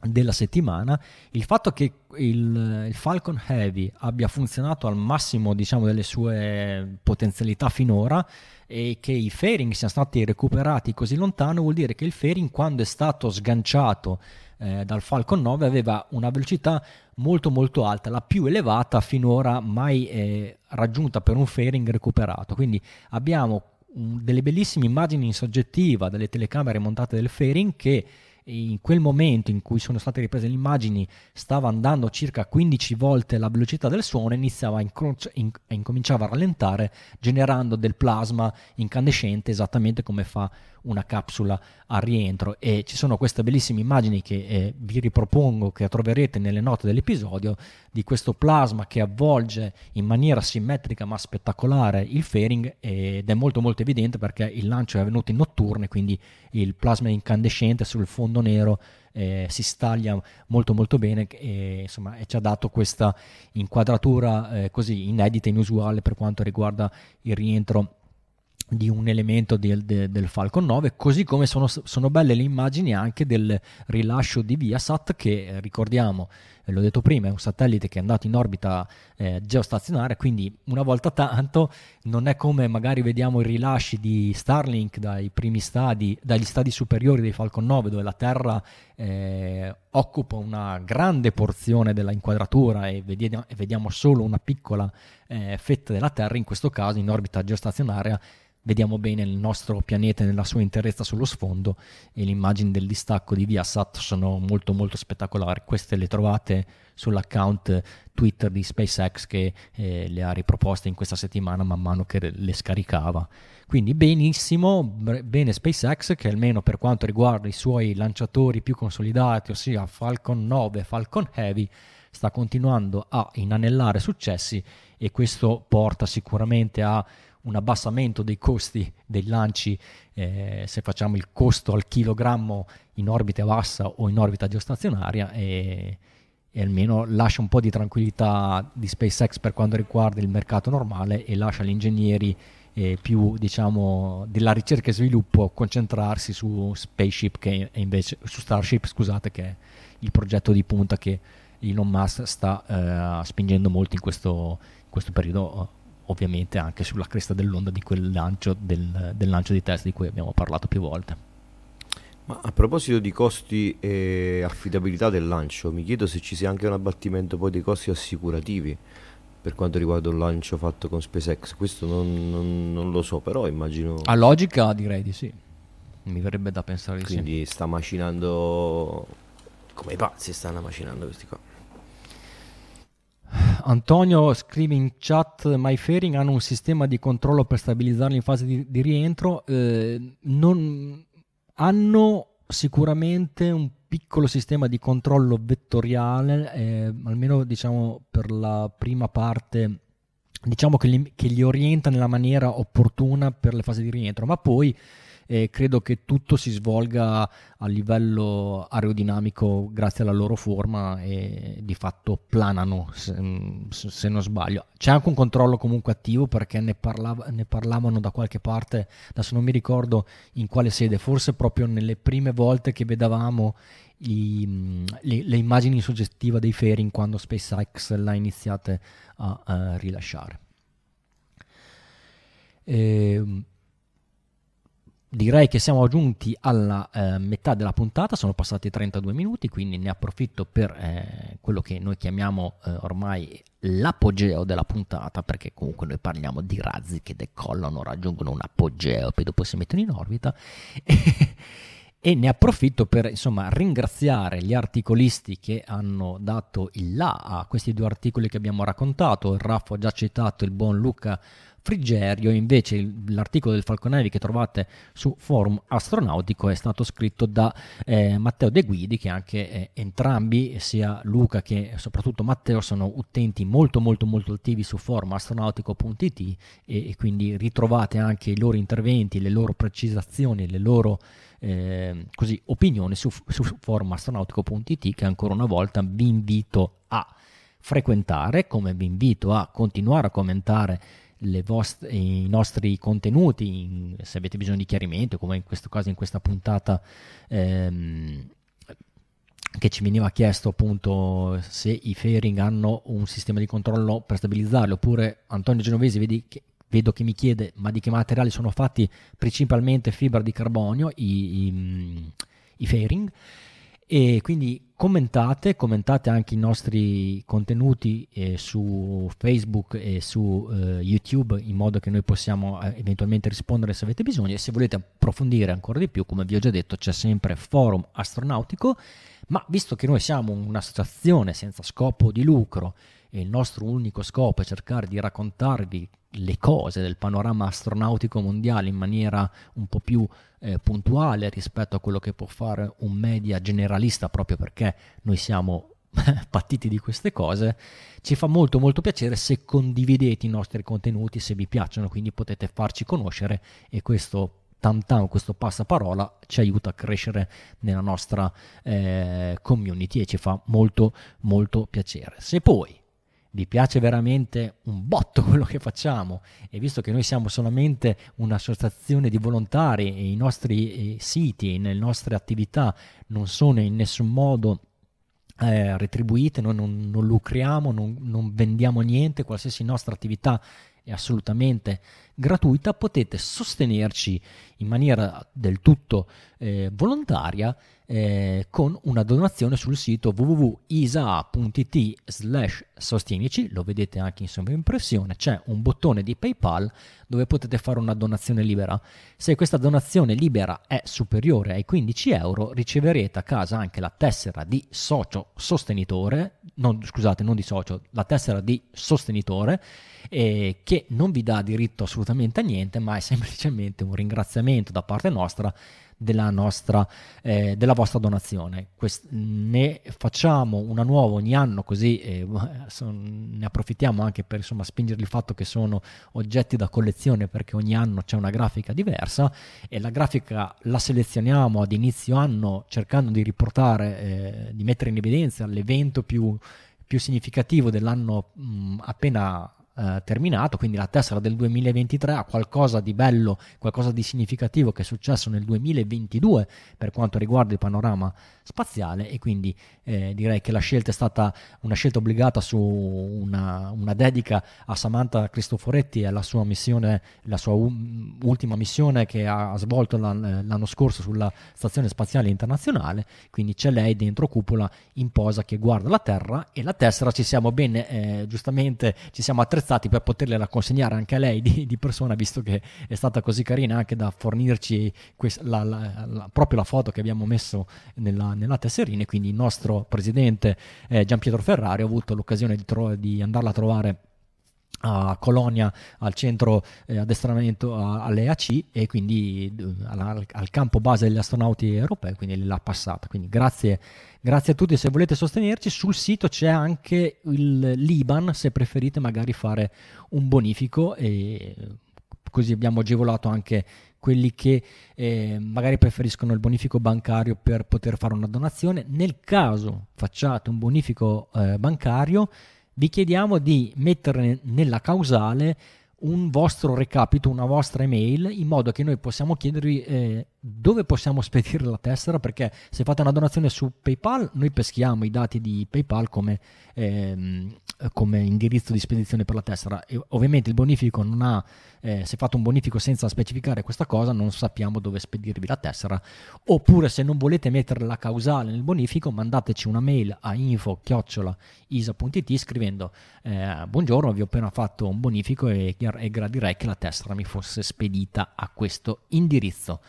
A: della settimana, il fatto che il, il, Falcon Heavy abbia funzionato al massimo diciamo, delle sue potenzialità finora e che i fairing siano stati recuperati così lontano vuol dire che il fairing quando è stato sganciato eh, dal Falcon 9 aveva una velocità molto molto alta, la più elevata finora mai eh, raggiunta per un fairing recuperato. Quindi abbiamo delle bellissime immagini in soggettiva delle telecamere montate del fairing che in quel momento in cui sono state riprese le immagini stava andando circa 15 volte la velocità del suono e incroci- in- incominciava a rallentare generando del plasma incandescente esattamente come fa una capsula a rientro. E ci sono queste bellissime immagini che eh, vi ripropongo che troverete nelle note dell'episodio di questo plasma che avvolge in maniera simmetrica ma spettacolare il fairing ed è molto molto evidente perché il lancio è avvenuto in notturne quindi il plasma incandescente sul fondo nero eh, si staglia molto molto bene e, insomma, e ci ha dato questa inquadratura eh, così inedita, inusuale per quanto riguarda il rientro di un elemento del, del, del, Falcon 9, così come sono, sono, belle le immagini anche del rilascio di Viasat che eh, ricordiamo, l'ho detto prima, è un satellite che è andato in orbita eh, geostazionaria, quindi una volta tanto non è come magari vediamo i rilasci di Starlink dai primi stadi, dagli stadi superiori dei Falcon 9 dove la Terra eh, occupa una grande porzione della inquadratura e vediamo, e vediamo solo una piccola eh, fetta della Terra, in questo caso in orbita geostazionaria vediamo bene il nostro pianeta nella sua interezza sullo sfondo e le immagini del distacco di Viasat sono molto molto spettacolari. Queste le trovate sull'account Twitter di SpaceX che eh, le ha riproposte in questa settimana man mano che le scaricava. Quindi benissimo, bene SpaceX che almeno per quanto riguarda i suoi lanciatori più consolidati, ossia Falcon 9 e Falcon Heavy, sta continuando a inanellare successi e questo porta sicuramente a un abbassamento dei costi dei lanci eh, se facciamo il costo al chilogrammo in orbita bassa o in orbita geostazionaria e, e, almeno lascia un po' di tranquillità di SpaceX per quanto riguarda il mercato normale e lascia agli ingegneri eh, più diciamo della ricerca e sviluppo concentrarsi su Spaceship che invece su Starship scusate che è il progetto di punta che Elon Musk sta eh, spingendo molto in questo, in questo periodo ovviamente anche sulla cresta dell'onda di quel lancio del, del lancio di test di cui abbiamo parlato più volte.
B: Ma a proposito di costi e affidabilità del lancio, mi chiedo se ci sia anche un abbattimento poi dei costi assicurativi per quanto riguarda un lancio fatto con SpaceX. Questo non, non, non lo so, però immagino...
A: A logica direi di sì. Mi verrebbe da pensare di
B: Quindi
A: sì.
B: Quindi sta macinando come i pazzi, stanno macinando questi qua.
A: Antonio scrive in chat MyFairing hanno un sistema di controllo per stabilizzarli in fase di, di rientro eh, non, hanno sicuramente un piccolo sistema di controllo vettoriale eh, almeno diciamo per la prima parte diciamo che li, che li orienta nella maniera opportuna per le fasi di rientro ma poi e credo che tutto si svolga a livello aerodinamico grazie alla loro forma e di fatto planano se, se non sbaglio. C'è anche un controllo comunque attivo perché ne, parlava, ne parlavano da qualche parte, adesso non mi ricordo in quale sede, forse proprio nelle prime volte che vedevamo i, le, le, immagini suggestive dei fairing quando SpaceX l'ha iniziate a, a rilasciare. E, ehm, Direi che siamo giunti alla eh, metà della puntata, sono passati 32 minuti, quindi ne approfitto per eh, quello che noi chiamiamo eh, ormai l'apogeo della puntata, perché comunque noi parliamo di razzi che decollano, raggiungono un apogeo, poi dopo si mettono in orbita. e ne approfitto per insomma ringraziare gli articolisti che hanno dato il là a questi due articoli che abbiamo raccontato. Il Raffo ha già citato il buon Luca Frigerio, invece l'articolo del Falconelli che trovate su Forum Astronautico è stato scritto da eh, Matteo De Guidi, che anche eh, entrambi, sia Luca che soprattutto Matteo, sono utenti molto molto molto attivi su forumastronautico.it e, e quindi ritrovate anche i loro interventi, le loro precisazioni, le loro eh, così, opinioni su, su forumastronautico.it che ancora una volta vi invito a frequentare, come vi invito a continuare a commentare Vost- i nostri contenuti, in, se avete bisogno di chiarimento, come in questo caso in questa puntata ehm, che ci veniva chiesto appunto se i fairing hanno un sistema di controllo per stabilizzarli, oppure Antonio Genovesi vedi che, vedo che mi chiede ma di che materiali sono fatti principalmente fibra di carbonio i, i, i fairing e quindi commentate, commentate anche i nostri contenuti eh, su Facebook e su eh, YouTube in modo che noi possiamo eh, eventualmente rispondere se avete bisogno. E se volete approfondire ancora di più, come vi ho già detto, c'è sempre Forum Astronautico, ma visto che noi siamo un'associazione senza scopo di lucro e il nostro unico scopo è cercare di raccontarvi le cose del panorama astronautico mondiale in maniera un po' più eh, puntuale rispetto a quello che può fare un media generalista proprio perché noi siamo partiti di queste cose ci fa molto molto piacere se condividete i nostri contenuti se vi piacciono quindi potete farci conoscere e questo tam, questo passaparola ci aiuta a crescere nella nostra eh, community e ci fa molto molto piacere. Se poi vi piace veramente un botto quello che facciamo? E visto che noi siamo solamente un'associazione di volontari e i nostri eh, siti, le nostre attività non sono in nessun modo eh, retribuite, noi non, non lucriamo, non, non vendiamo niente, qualsiasi nostra attività è assolutamente gratuita, potete sostenerci in maniera del tutto eh, volontaria eh, con una donazione sul sito www.isa.it slash sostenici, lo vedete anche in sovraimpressione, c'è un bottone di PayPal dove potete fare una donazione libera. Se questa donazione libera è superiore ai 15 euro, riceverete a casa anche la tessera di socio sostenitore, non, scusate, non di socio, la tessera di sostenitore, eh, che non vi dà diritto assolutamente a niente, ma è semplicemente un ringraziamento da parte nostra della, nostra, eh, della vostra donazione. Quest- ne facciamo una nuova ogni anno così eh, son, ne approfittiamo anche per insomma, spingere il fatto che sono oggetti da collezione perché ogni anno c'è una grafica diversa e la grafica la selezioniamo ad inizio anno cercando di riportare, eh, di mettere in evidenza l'evento più, più significativo dell'anno mh, appena eh, terminato, quindi la tessera del 2023 ha qualcosa di bello, qualcosa di significativo che è successo nel 2022 per quanto riguarda il panorama spaziale e quindi eh, direi che la scelta è stata una scelta obbligata su una, una dedica a Samantha Cristoforetti e alla sua missione, la sua u- ultima missione che ha svolto l'anno, l'anno scorso sulla Stazione Spaziale Internazionale, quindi c'è lei dentro cupola in posa che guarda la Terra e la tessera ci siamo bene, eh, giustamente ci siamo attrezzati per poterla consegnare anche a lei di, di, persona, visto che è stata così carina anche da fornirci quest- la, la, la, proprio la foto che abbiamo messo nella, nella tesserina, quindi il nostro presidente eh, Gian Pietro Ferrari. Ha avuto l'occasione di, tro- di andarla a trovare a Colonia al centro eh, addestramento all'EAC e quindi eh, al, al, campo base degli astronauti europei quindi l'ha passata. Quindi grazie, grazie a tutti. Se volete sostenerci sul sito c'è anche il Liban se preferite magari fare un bonifico e così abbiamo agevolato anche quelli che eh, magari preferiscono il bonifico bancario per poter fare una donazione. Nel caso facciate un bonifico eh, bancario, vi chiediamo di mettere nella causale un vostro recapito, una vostra email, in modo che noi possiamo chiedervi eh, dove possiamo spedire la tessera, perché se fate una donazione su PayPal, noi peschiamo i dati di PayPal come, ehm, come indirizzo di spedizione per la tessera. E ovviamente il bonifico non ha, eh, se fate un bonifico senza specificare questa cosa, non sappiamo dove spedirvi la tessera. Oppure se non volete mettere la causale nel bonifico, mandateci una mail a info-isa.it scrivendo eh, buongiorno, vi ho appena fatto un bonifico e, e gradirei che la tessera mi fosse spedita a questo indirizzo.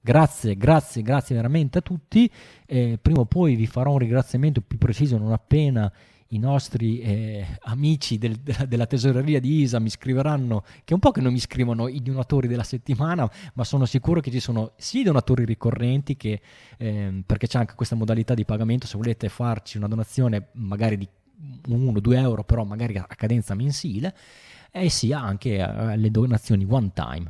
A: Grazie, grazie, grazie veramente a tutti. Eh, prima o poi vi farò un ringraziamento più preciso non appena i nostri eh, amici del, della, tesoreria di ISA mi scriveranno, che è un po' che non mi scrivono i donatori della settimana, ma sono sicuro che ci sono sì donatori ricorrenti, che, eh, perché c'è anche questa modalità di pagamento, se volete farci una donazione magari di 1-2 euro, però magari a cadenza mensile, e sia anche eh, le donazioni one time.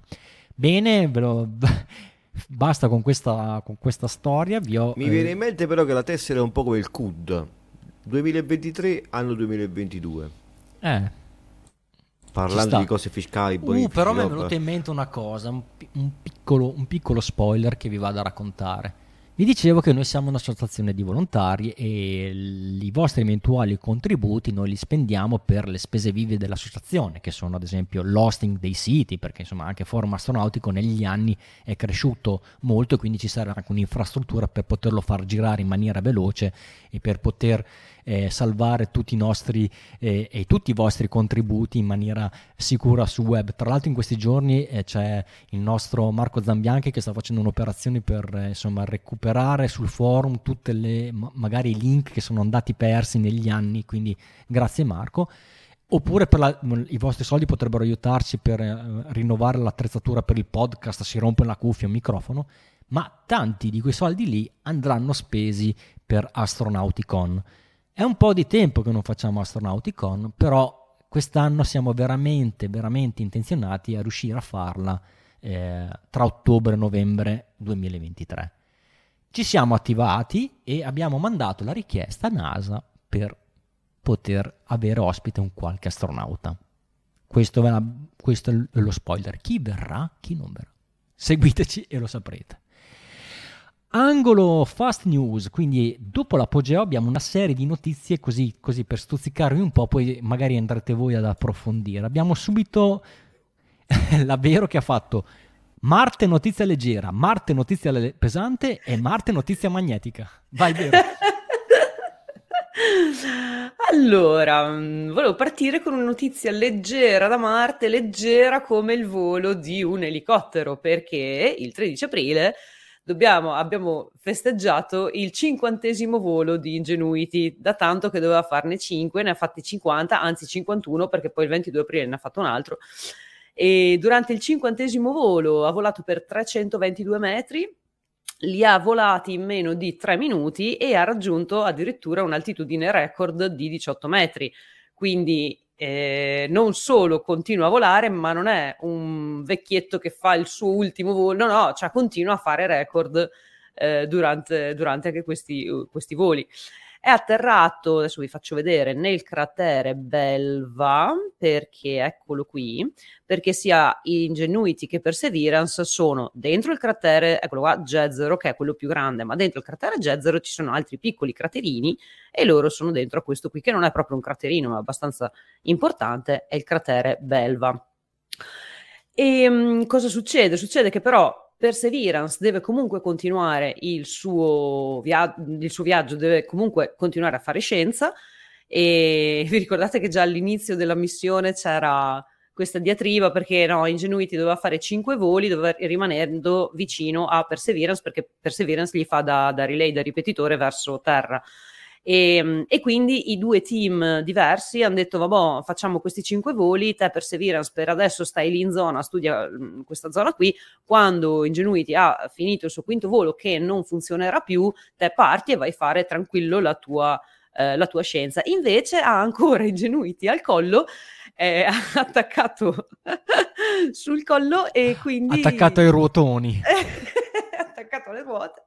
A: Bene, ve lo basta con questa, con questa storia. Ho,
B: Mi eh... viene in mente però che la tessera è un po' come il CUD 2023 anno 2022.
A: Eh.
B: Parlando di cose fiscali,
A: uh, però mi è venuta in mente una cosa, un, un, piccolo, un piccolo spoiler che vi vado a raccontare. Vi dicevo che noi siamo un'associazione di volontari e i vostri eventuali contributi noi li spendiamo per le spese vive dell'associazione, che sono ad esempio l'hosting dei siti, perché insomma anche Forum Astronautico negli anni è cresciuto molto e quindi ci serve anche un'infrastruttura per poterlo far girare in maniera veloce e per poter eh, salvare tutti i nostri eh, e tutti i vostri contributi in maniera sicura sul web. Tra l'altro in questi giorni eh, c'è il nostro Marco Zambianchi che sta facendo un'operazione per eh, insomma, recuperare sul forum tutti magari i link che sono andati persi negli anni, quindi grazie Marco oppure la, i vostri soldi potrebbero aiutarci per eh, rinnovare l'attrezzatura per il podcast, si rompe la cuffia, un microfono, ma tanti di quei soldi lì andranno spesi per Astronauticon. È un po' di tempo che non facciamo Astronauticon, però quest'anno siamo veramente, veramente intenzionati a riuscire a farla eh, tra ottobre e novembre 2023. Ci siamo attivati e abbiamo mandato la richiesta a NASA per poter avere ospite un qualche astronauta. Questo, questo è lo spoiler. Chi verrà, chi non verrà. Seguiteci e lo saprete. Angolo Fast News, quindi dopo l'apogeo abbiamo una serie di notizie così, così per stuzzicarvi un po', poi magari andrete voi ad approfondire. Abbiamo subito la Vero che ha fatto Marte notizia leggera, Marte notizia le- pesante e Marte notizia magnetica. Vai Vero.
C: Allora, mm, volevo partire con una notizia leggera da Marte, leggera come il volo di un elicottero, perché il 13 aprile dobbiamo, abbiamo festeggiato il cinquantesimo volo di Ingenuity, da tanto che doveva farne 5, ne ha fatti 50, anzi 51 perché poi il 22 aprile ne ha fatto un altro. E durante il cinquantesimo volo ha volato per 322 metri, li ha volati in meno di 3 minuti e ha raggiunto addirittura un'altitudine record di 18 metri. Quindi eh, non solo continua a volare, ma non è un vecchietto che fa il suo ultimo volo, no, no, cioè continua a fare record eh, durante, durante, anche questi, questi voli. È atterrato, adesso vi faccio vedere, nel cratere Belva, perché eccolo qui, perché sia Ingenuity che Perseverance sono dentro il cratere, eccolo qua, Jezero, che è quello più grande, ma dentro il cratere Jezero ci sono altri piccoli craterini e loro sono dentro questo qui, che non è proprio un craterino, ma abbastanza importante, è il cratere Belva. E um, cosa succede? Succede che però Perseverance deve comunque continuare il suo, via- il suo viaggio, deve comunque continuare a fare scienza e vi ricordate che già all'inizio della missione c'era questa diatriba perché no, Ingenuity doveva fare cinque voli doveva, rimanendo vicino a Perseverance perché Perseverance gli fa da, da relay, da ripetitore verso terra. E, ehm, e, quindi i due team diversi hanno detto vabbè facciamo questi cinque voli te Perseverance per adesso stai lì in zona studia mm, questa zona qui quando Ingenuity ha finito il suo quinto volo che non funzionerà più te parti e vai a fare tranquillo la tua, eh, la tua scienza. Invece ha ancora Ingenuity al collo eh, attaccato sul collo e quindi
A: attaccato ai ruotoni
C: attaccato alle ruote.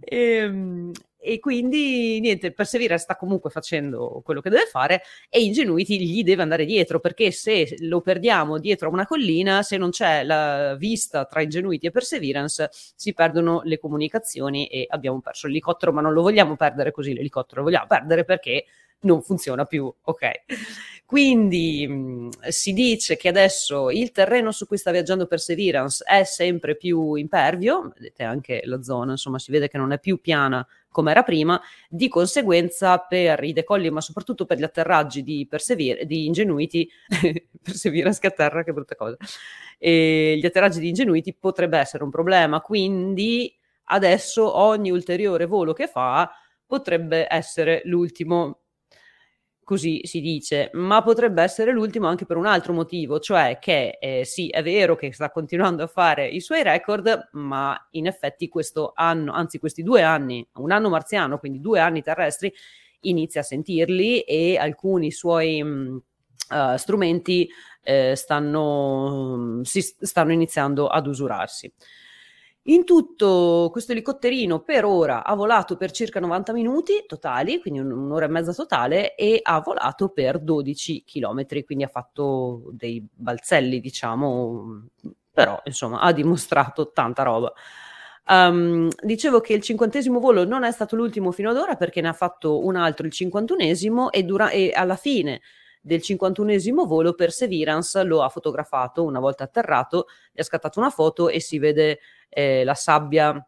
C: E, ehm, e quindi niente, Perseverance sta comunque facendo quello che deve fare e Ingenuity gli deve andare dietro perché se lo perdiamo dietro a una collina, se non c'è la vista tra Ingenuity e Perseverance, si perdono le comunicazioni e abbiamo perso l'elicottero, ma non lo vogliamo perdere così l'elicottero, lo vogliamo perdere perché non funziona più, ok? Quindi mm, si dice che adesso il terreno su cui sta viaggiando Perseverance è sempre più impervio, vedete anche la zona, insomma si vede che non è più piana come era prima, di conseguenza per i decolli, ma soprattutto per gli atterraggi di, Persever- di Ingenuity, Perseverance che atterra, che brutta cosa, e gli atterraggi di Ingenuity potrebbe essere un problema, quindi adesso ogni ulteriore volo che fa potrebbe essere l'ultimo così si dice, ma potrebbe essere l'ultimo anche per un altro motivo, cioè che eh, sì, è vero che sta continuando a fare i suoi record, ma in effetti questo anno, anzi questi due anni, un anno marziano, quindi due anni terrestri, inizia a sentirli e alcuni suoi mh, uh, strumenti eh, stanno, mh, si stanno iniziando ad usurarsi. In tutto questo elicotterino per ora ha volato per circa 90 minuti totali, quindi un'ora e mezza totale, e ha volato per 12 km, quindi ha fatto dei balzelli, diciamo, però insomma ha dimostrato tanta roba. Um, dicevo che il cinquantesimo volo non è stato l'ultimo fino ad ora perché ne ha fatto un altro, il cinquantunesimo, e, dura- e alla fine del 51esimo volo Perseverance lo ha fotografato una volta atterrato, gli ha scattato una foto e si vede eh, la sabbia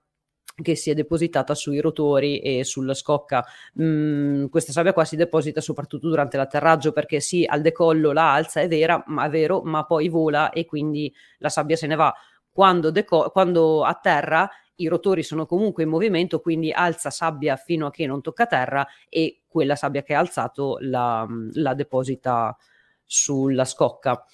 C: che si è depositata sui rotori e sulla scocca. Mm, questa sabbia qua si deposita soprattutto durante l'atterraggio perché sì, al decollo la alza, è, vera, ma, è vero, ma poi vola e quindi la sabbia se ne va. Quando, deco- quando atterra i rotori sono comunque in movimento, quindi alza sabbia fino a che non tocca terra e quella sabbia che ha alzato la, la deposita sulla scocca.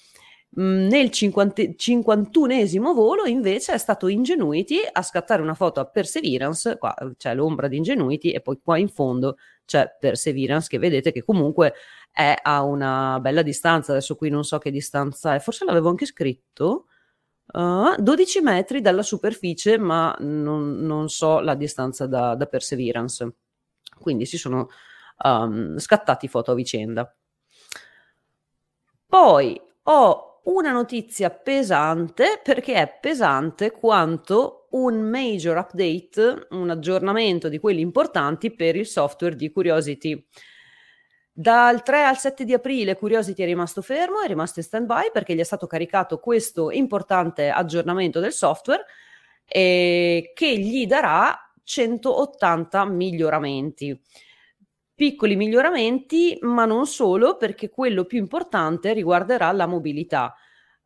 C: Mm, nel 50, 51esimo volo invece è stato Ingenuity a scattare una foto a Perseverance, qua c'è l'ombra di Ingenuity e poi qua in fondo c'è Perseverance che vedete che comunque è a una bella distanza, adesso qui non so che distanza è, forse l'avevo anche scritto, uh, 12 metri dalla superficie ma non, non so la distanza da, da Perseverance, quindi si sono um, scattati foto a vicenda. Poi ho una notizia pesante perché è pesante quanto un major update, un aggiornamento di quelli importanti per il software di Curiosity. Dal 3 al 7 di aprile Curiosity è rimasto fermo, è rimasto in stand-by perché gli è stato caricato questo importante aggiornamento del software eh, che gli darà 180 miglioramenti. Piccoli miglioramenti, ma non solo, perché quello più importante riguarderà la mobilità.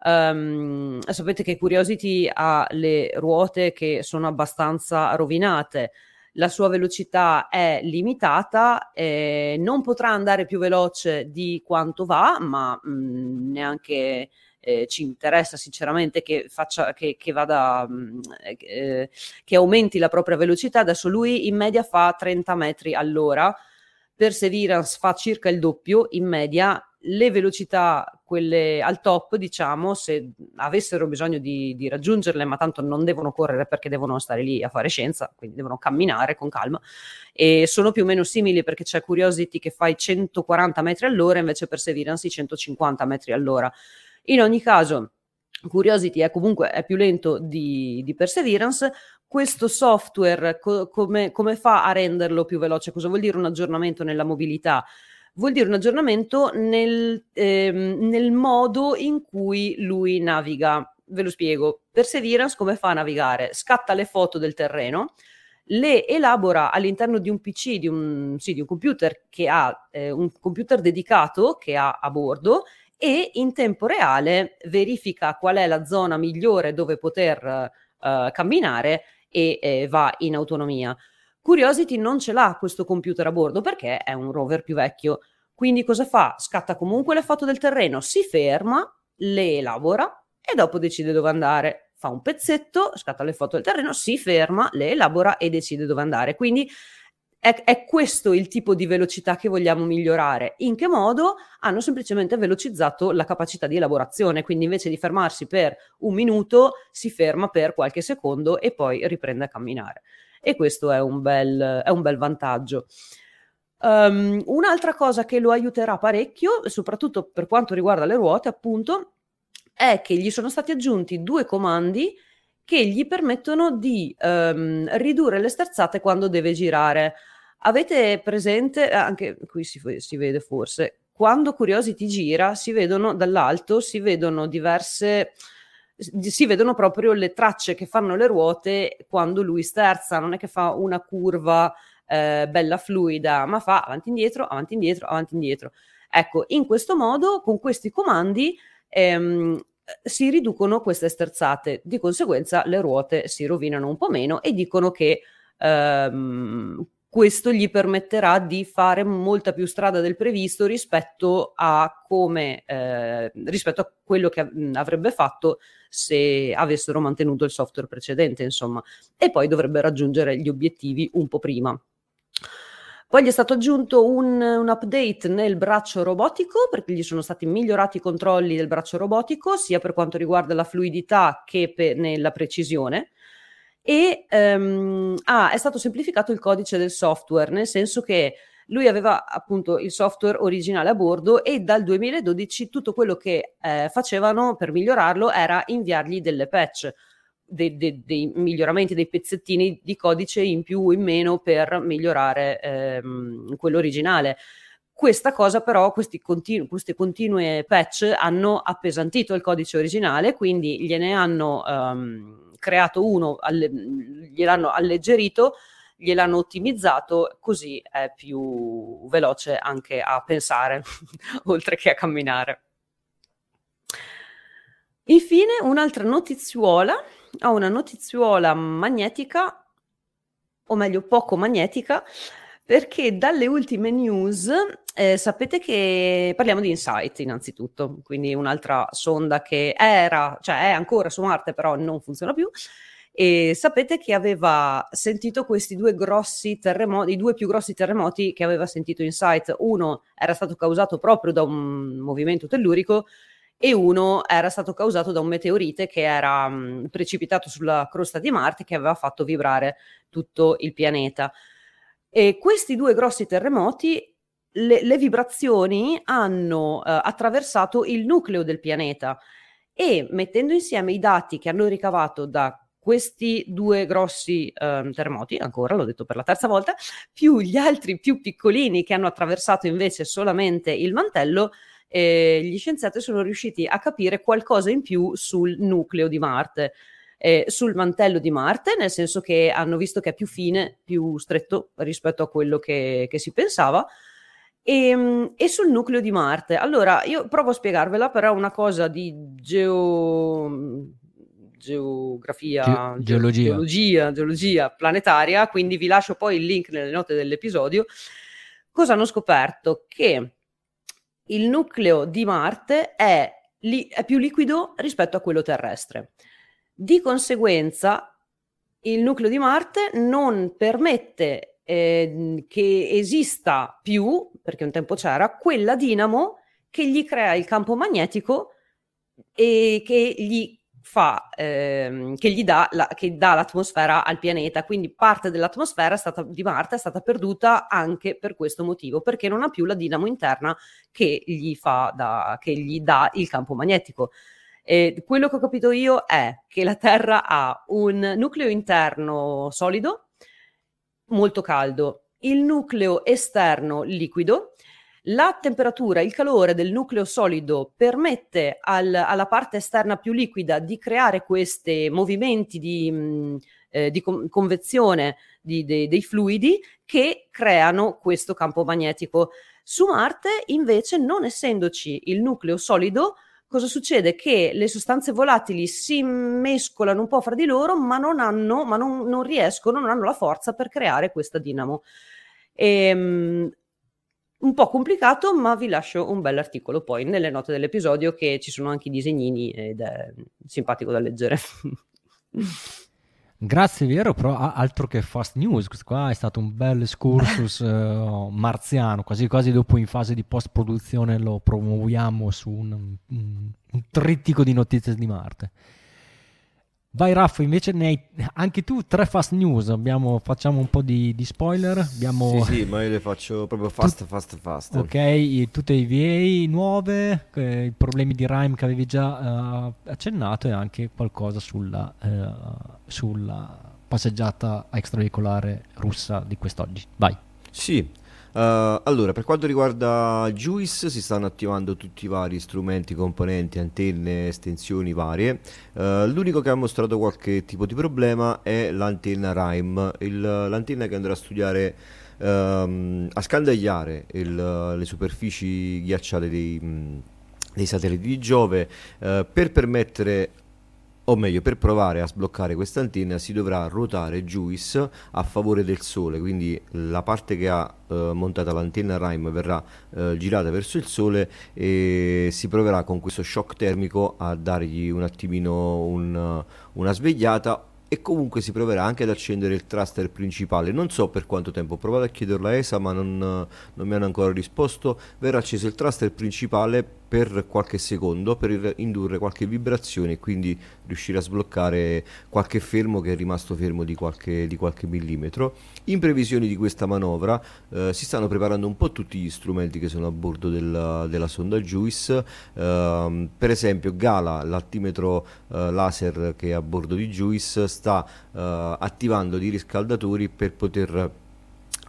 C: Um, sapete che Curiosity ha le ruote che sono abbastanza rovinate, la sua velocità è limitata, eh, non potrà andare più veloce di quanto va, ma mh, mm, neanche eh, ci interessa sinceramente che, faccia, che, che vada, mh, mm, eh, che aumenti la propria velocità. Adesso lui in media fa 30 metri all'ora, Perseverance fa circa il doppio in media le velocità, quelle al top, diciamo, se avessero bisogno di, di, raggiungerle, ma tanto non devono correre perché devono stare lì a fare scienza, quindi devono camminare con calma, e sono più o meno simili perché c'è Curiosity che fa i 140 metri all'ora, invece Perseverance i 150 metri all'ora. In ogni caso, Curiosity è comunque è più lento di, di Perseverance. Questo software co- come, come fa a renderlo più veloce? Cosa vuol dire un aggiornamento nella mobilità? Vuol dire un aggiornamento nel, ehm, nel modo in cui lui naviga. Ve lo spiego. Perseverance come fa a navigare? Scatta le foto del terreno, le elabora all'interno di un PC, di un, sì, di un computer che ha eh, un computer dedicato che ha a bordo e in tempo reale verifica qual è la zona migliore dove poter eh, camminare e eh, va in autonomia. Curiosity non ce l'ha questo computer a bordo perché è un rover più vecchio. Quindi cosa fa? Scatta comunque le foto del terreno, si ferma, le elabora e dopo decide dove andare. Fa un pezzetto, scatta le foto del terreno, si ferma, le elabora e decide dove andare. Quindi è, è, questo il tipo di velocità che vogliamo migliorare. In che modo? Hanno semplicemente velocizzato la capacità di elaborazione, quindi invece di fermarsi per un minuto, si ferma per qualche secondo e poi riprende a camminare e questo è un bel, è un bel vantaggio. Um, un'altra cosa che lo aiuterà parecchio, soprattutto per quanto riguarda le ruote, appunto, è che gli sono stati aggiunti due comandi che gli permettono di um, ridurre le sterzate quando deve girare. Avete presente, eh, anche qui si, si vede forse, quando Curiosity gira, si vedono dall'alto, si vedono diverse si vedono proprio le tracce che fanno le ruote quando lui sterza, non è che fa una curva eh, bella fluida, ma fa avanti indietro, avanti indietro, avanti indietro. Ecco, in questo modo, con questi comandi, ehm, si riducono queste sterzate, di conseguenza le ruote si rovinano un po' meno e dicono che ehm, questo gli permetterà di fare molta più strada del previsto rispetto a come eh, rispetto a quello che avrebbe fatto se avessero mantenuto il software precedente, insomma, e poi dovrebbe raggiungere gli obiettivi un po' prima. Poi gli è stato aggiunto un, un, update nel braccio robotico perché gli sono stati migliorati i controlli del braccio robotico sia per quanto riguarda la fluidità che per, nella precisione e um, ah, è stato semplificato il codice del software, nel senso che lui aveva appunto il software originale a bordo e dal 2012 tutto quello che eh, facevano per migliorarlo era inviargli delle patch, dei, dei, dei, miglioramenti, dei pezzettini di codice in più o in meno per migliorare ehm, quello originale. Questa cosa però, continu- queste continue patch hanno appesantito il codice originale, quindi gliene hanno... Um, creato uno, alle, gliel'hanno alleggerito, gliel'hanno ottimizzato, così è più veloce anche a pensare, oltre che a camminare. Infine, un'altra notiziuola, ho una notiziuola magnetica, o meglio poco magnetica, perché dalle ultime news eh, sapete che parliamo di Insight innanzitutto, quindi un'altra sonda che era, cioè è ancora su Marte, però non funziona più. E sapete che aveva sentito questi due grossi terremoti, i due più grossi terremoti che aveva sentito Insight. Uno era stato causato proprio da un movimento tellurico e uno era stato causato da un meteorite che era mh, precipitato sulla crosta di Marte che aveva fatto vibrare tutto il pianeta. E questi due grossi terremoti le, le vibrazioni hanno uh, attraversato il nucleo del pianeta e mettendo insieme i dati che hanno ricavato da questi due grossi um, terremoti, ancora l'ho detto per la terza volta, più gli altri più piccolini che hanno attraversato invece solamente il mantello, eh, gli scienziati sono riusciti a capire qualcosa in più sul nucleo di Marte. Eh, sul mantello di Marte, nel senso che hanno visto che è più fine, più stretto rispetto a quello che, che si pensava, e, ehm, e, sul nucleo di Marte. Allora, io provo a spiegarvela, però una cosa di geo geografia,
A: Ge- geologia.
C: geologia, geologia planetaria, quindi vi lascio poi il link nelle note dell'episodio. Cosa hanno scoperto? Che il nucleo di Marte è, li- è più liquido rispetto a quello terrestre. Di conseguenza, il nucleo di Marte non permette eh, che esista più, perché un tempo c'era, quella dinamo che gli crea il campo magnetico e che gli fa, ehm, che gli dà, la, che dà l'atmosfera al pianeta, quindi parte dell'atmosfera stata, di Marte è stata perduta anche per questo motivo, perché non ha più la dinamo interna che gli, da, che gli dà il campo magnetico. E quello che ho capito io è che la Terra ha un nucleo interno solido, molto caldo, il nucleo esterno liquido, la temperatura, il calore del nucleo solido permette al, alla parte esterna più liquida di creare questi movimenti di, mm, eh, di con- convezione di, de- dei fluidi che creano questo campo magnetico. Su Marte, invece, non essendoci il nucleo solido, cosa succede? Che le sostanze volatili si mescolano un po' fra di loro, ma non hanno, ma non, non riescono, non hanno la forza per creare questa dinamo. E, ehm, un po' complicato, ma vi lascio un bell'articolo poi nelle note dell'episodio che ci sono anche i disegnini ed è simpatico da leggere.
A: Grazie, vero, però altro che fast news, questo qua è stato un bel excursus uh, marziano, quasi quasi dopo in fase di post produzione lo promuoviamo su un, un, un trittico di notizie di Marte. Vai Raffo, invece ne hai anche tu tre fast news, Abbiamo, facciamo un po' di, di spoiler. Abbiamo...
B: Sì, sì, ma io le faccio proprio fast, Tut- fast, fast.
A: Ok, tutte i VA nuove, eh, i problemi di Rime che avevi già uh, accennato e anche qualcosa sulla, uh, sulla passeggiata extraveicolare russa di quest'oggi. Vai.
B: Sì, Uh, allora, per quanto riguarda Juice, si stanno attivando tutti i vari strumenti, componenti, antenne, estensioni varie. Uh, l'unico che ha mostrato qualche tipo di problema è l'antenna Rime, il, l'antenna che andrà a studiare, um, a scandagliare il, le superfici ghiacciate dei, dei satelliti di Giove uh, per permettere o meglio per provare a sbloccare questa antenna si dovrà ruotare Juice a favore del sole quindi la parte che ha eh, montata l'antenna Rime verrà eh, girata verso il sole e si proverà con questo shock termico a dargli un attimino un, una svegliata e comunque si proverà anche ad accendere il thruster principale. Non so per quanto tempo, ho provato a chiederlo a ESA ma non, non mi hanno ancora risposto. Verrà acceso il thruster principale per qualche secondo per indurre qualche vibrazione e quindi riuscire a sbloccare qualche fermo che è rimasto fermo di qualche, di qualche millimetro. In previsione di questa manovra eh, si stanno preparando un po' tutti gli strumenti che sono a bordo della, della sonda JUICE, eh, per esempio Gala, l'altimetro eh, laser che è a bordo di JUICE, sta eh, attivando dei riscaldatori per poter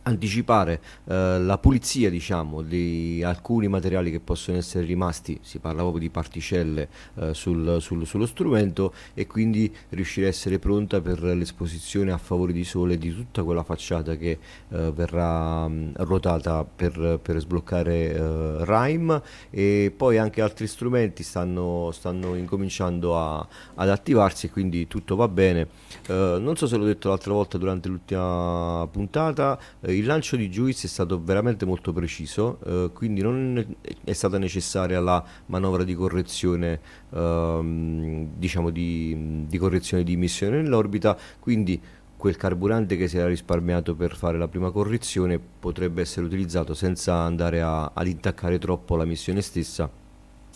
B: anticipare eh, la pulizia diciamo di alcuni materiali che possono essere rimasti si parla proprio di particelle eh, sul, sul, sullo strumento e quindi riuscire a essere pronta per l'esposizione a favore di sole di tutta quella facciata che eh, verrà mh, ruotata per, per sbloccare eh, Rime. E poi anche altri strumenti stanno, stanno incominciando a, ad attivarsi e quindi tutto va bene. Eh, non so se l'ho detto l'altra volta durante l'ultima puntata eh, il lancio di Juice è stato veramente molto preciso, eh, quindi non è stata necessaria la manovra di correzione, ehm, diciamo di, di correzione di missione nell'orbita, quindi quel carburante che si era risparmiato per fare la prima correzione potrebbe essere utilizzato senza andare a, ad intaccare troppo la missione stessa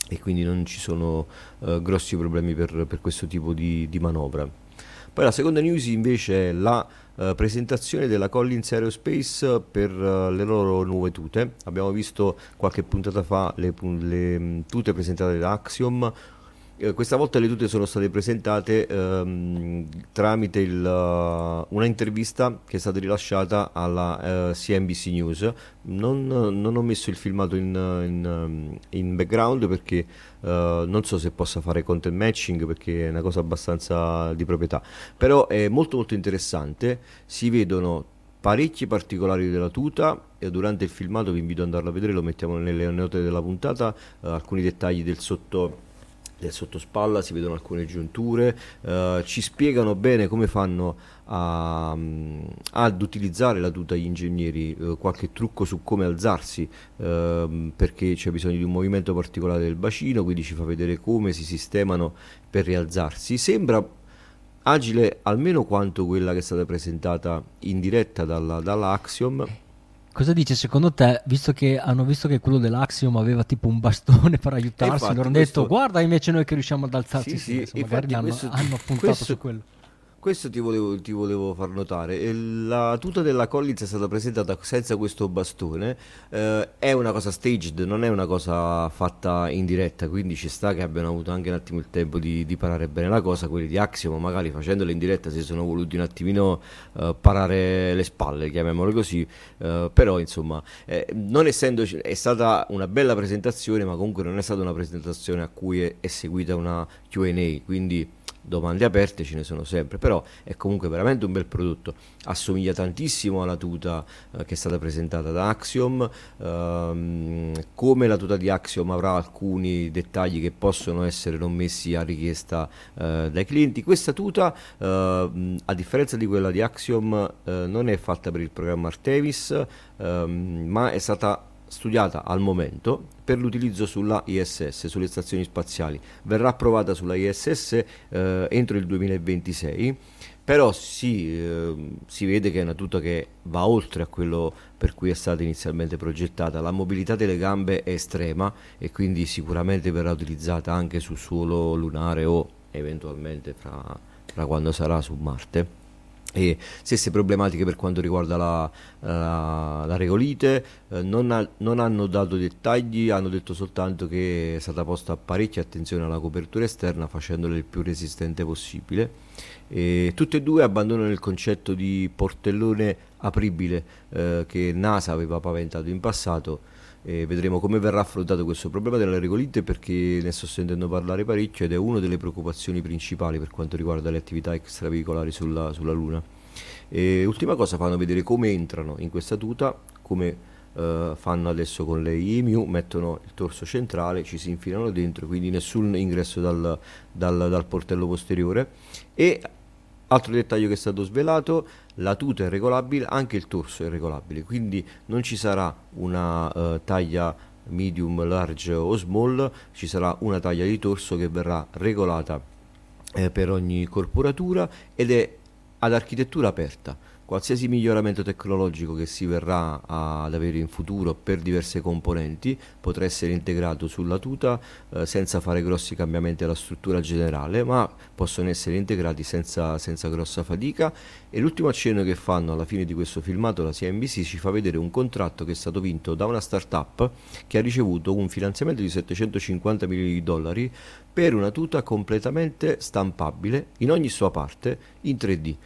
B: e quindi non ci sono eh, grossi problemi per, per questo tipo di, di manovra. Poi la seconda news invece è la uh, presentazione della Collins Aerospace per uh, le loro nuove tute. Abbiamo visto qualche puntata fa le, le um, tute presentate da Axiom eh, questa volta le tute sono state presentate ehm, tramite il, uh, una intervista che è stata rilasciata alla uh, eh, CNBC News. Non, non, ho messo il filmato in, in, in background perché uh, non so se possa fare content matching perché è una cosa abbastanza di proprietà, però è molto molto interessante. Si vedono parecchi particolari della tuta e durante il filmato vi invito ad andarlo a vedere, lo mettiamo nelle note della puntata, alcuni dettagli del sotto del sottospalla si vedono alcune giunture, eh, ci spiegano bene come fanno a, mm, ad utilizzare la tuta gli ingegneri, eh, qualche trucco su come alzarsi eh, perché c'è bisogno di un movimento particolare del bacino, quindi ci fa vedere come si sistemano per rialzarsi. Sembra agile almeno quanto quella che è stata presentata in diretta dalla, dalla Axiom.
A: Cosa dice? Secondo te, visto che hanno visto che quello dell'Axiom aveva tipo un bastone per aiutarsi, loro hanno questo... detto guarda invece noi che riusciamo ad alzarci, sì, sì, magari hanno, questo, hanno puntato questo, su quello
B: questo ti volevo, ti volevo, far notare. La tuta della Collins è stata presentata senza questo bastone. Eh, è una cosa staged, non è una cosa fatta in diretta, quindi ci sta che abbiano avuto anche un attimo il tempo di, di parare bene la cosa. Quelli di Axiom, magari facendola in diretta, si sono voluti un attimino eh, parare le spalle, chiamiamolo così. Eh, però, insomma, eh, non essendo è stata una bella presentazione, ma comunque non è stata una presentazione a cui è, è seguita una QA. Quindi domande aperte ce ne sono sempre, però è comunque veramente un bel prodotto, assomiglia tantissimo alla tuta eh, che è stata presentata da Axiom, ehm, come la tuta di Axiom avrà alcuni dettagli che possono essere non messi a richiesta eh, dai clienti, questa tuta eh, a differenza di quella di Axiom eh, non è fatta per il programma Artemis, ehm, ma è stata studiata al momento per l'utilizzo sulla ISS, sulle stazioni spaziali. Verrà approvata sulla ISS eh, entro il 2026, però si, eh, si vede che è una tuta che va oltre a quello per cui è stata inizialmente progettata. La mobilità delle gambe è estrema e quindi sicuramente verrà utilizzata anche sul suolo lunare o eventualmente fra, fra quando sarà su Marte e stesse problematiche per quanto riguarda la, la, la regolite, eh, non, ha, non, hanno dato dettagli, hanno detto soltanto che è stata posta parecchia attenzione alla copertura esterna facendola il più resistente possibile. E tutte e due abbandonano il concetto di portellone apribile eh, che NASA aveva paventato in passato e vedremo come verrà affrontato questo problema della regolite perché ne sto sentendo parlare parecchio ed è una delle preoccupazioni principali per quanto riguarda le attività extraveicolari sulla, sulla Luna. E ultima cosa, fanno vedere come entrano in questa tuta, come uh, fanno adesso con le IMU, mettono il torso centrale, ci si infilano dentro, quindi nessun ingresso dal, dal, dal portello posteriore e Altro dettaglio che è stato svelato, la tuta è regolabile, anche il torso è regolabile, quindi non ci sarà una uh, taglia medium, large o small, ci sarà una taglia di torso che verrà regolata eh, per ogni corporatura ed è ad architettura aperta qualsiasi miglioramento tecnologico che si verrà ad avere in futuro per diverse componenti potrà essere integrato sulla tuta eh, senza fare grossi cambiamenti alla struttura generale, ma possono essere integrati senza, senza grossa fatica. E l'ultimo accenno che fanno alla fine di questo filmato la CNBC ci fa vedere un contratto che è stato vinto da una startup che ha ricevuto un finanziamento di 750 milioni di dollari per una tuta completamente stampabile in ogni sua parte in 3D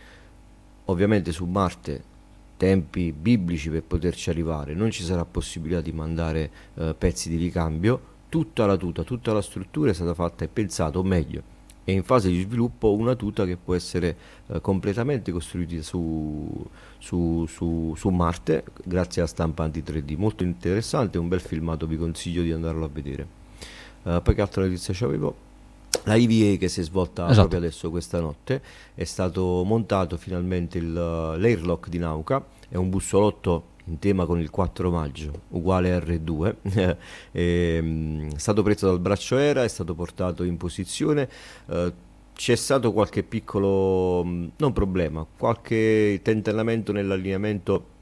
B: ovviamente su Marte tempi biblici per poterci arrivare, non ci sarà possibilità di mandare eh, pezzi di ricambio, tutta la tuta, tutta la struttura è stata fatta e pensata, o meglio, è in fase di sviluppo una tuta che può essere eh, completamente costruita su, su, su, su, Marte grazie a stampanti 3D. Molto interessante, un bel filmato, vi consiglio di andarlo a vedere. Uh, poi che altra notizia avevo? La IVA che si è svolta esatto. proprio adesso questa notte. È stato montato finalmente il, l'airlock di Nauka, è un bussolotto in tema con il 4 maggio uguale R2 è, ehm, è stato preso dal braccio era è stato portato in posizione. Eh, c'è stato qualche piccolo non problema qualche tentennamento nell'allineamento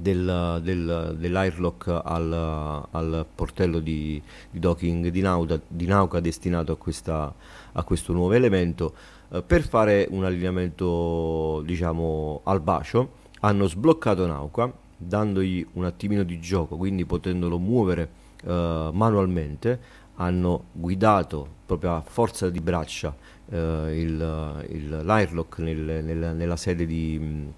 B: del, del, dell'airlock al, al portello di, di, docking di, Nauta, di Nauca destinato a, questa, a, questo nuovo elemento eh, per fare un allineamento diciamo al bacio hanno sbloccato Nauca dandogli un attimino di gioco quindi potendolo muovere eh, manualmente hanno guidato proprio a forza di braccia eh, il, il, l'airlock nel, nel, nella sede di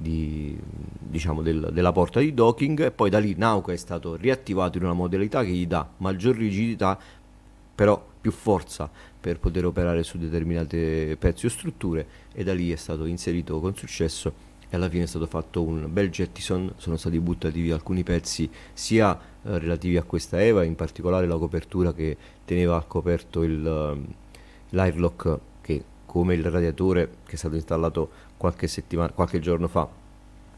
B: di, diciamo del, della porta di docking e poi da lì Nauka è stato riattivato in una modalità che gli dà maggior rigidità però più forza per poter operare su determinate pezzi o strutture e da lì è stato inserito con successo e alla fine è stato fatto un bel jettison, sono stati buttati via alcuni pezzi sia eh, relativi a questa EVA, in particolare la copertura che teneva coperto il, l'airlock che come il radiatore che è stato installato qualche, settimana, qualche giorno fa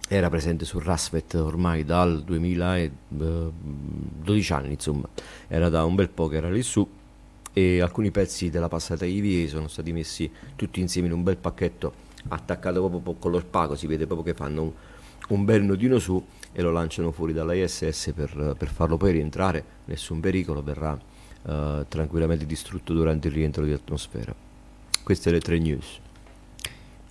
B: era presente su Rasvet ormai dal 2012 anni, insomma, era da un bel po' che era lì su e alcuni pezzi della passata IVA sono stati messi tutti insieme in un bel pacchetto attaccato proprio con lo spago, si vede proprio che fanno un, un bel nodino su e lo lanciano fuori dalla ISS per, per farlo poi rientrare, nessun pericolo, verrà uh, tranquillamente distrutto durante il rientro di atmosfera. Queste le tre news.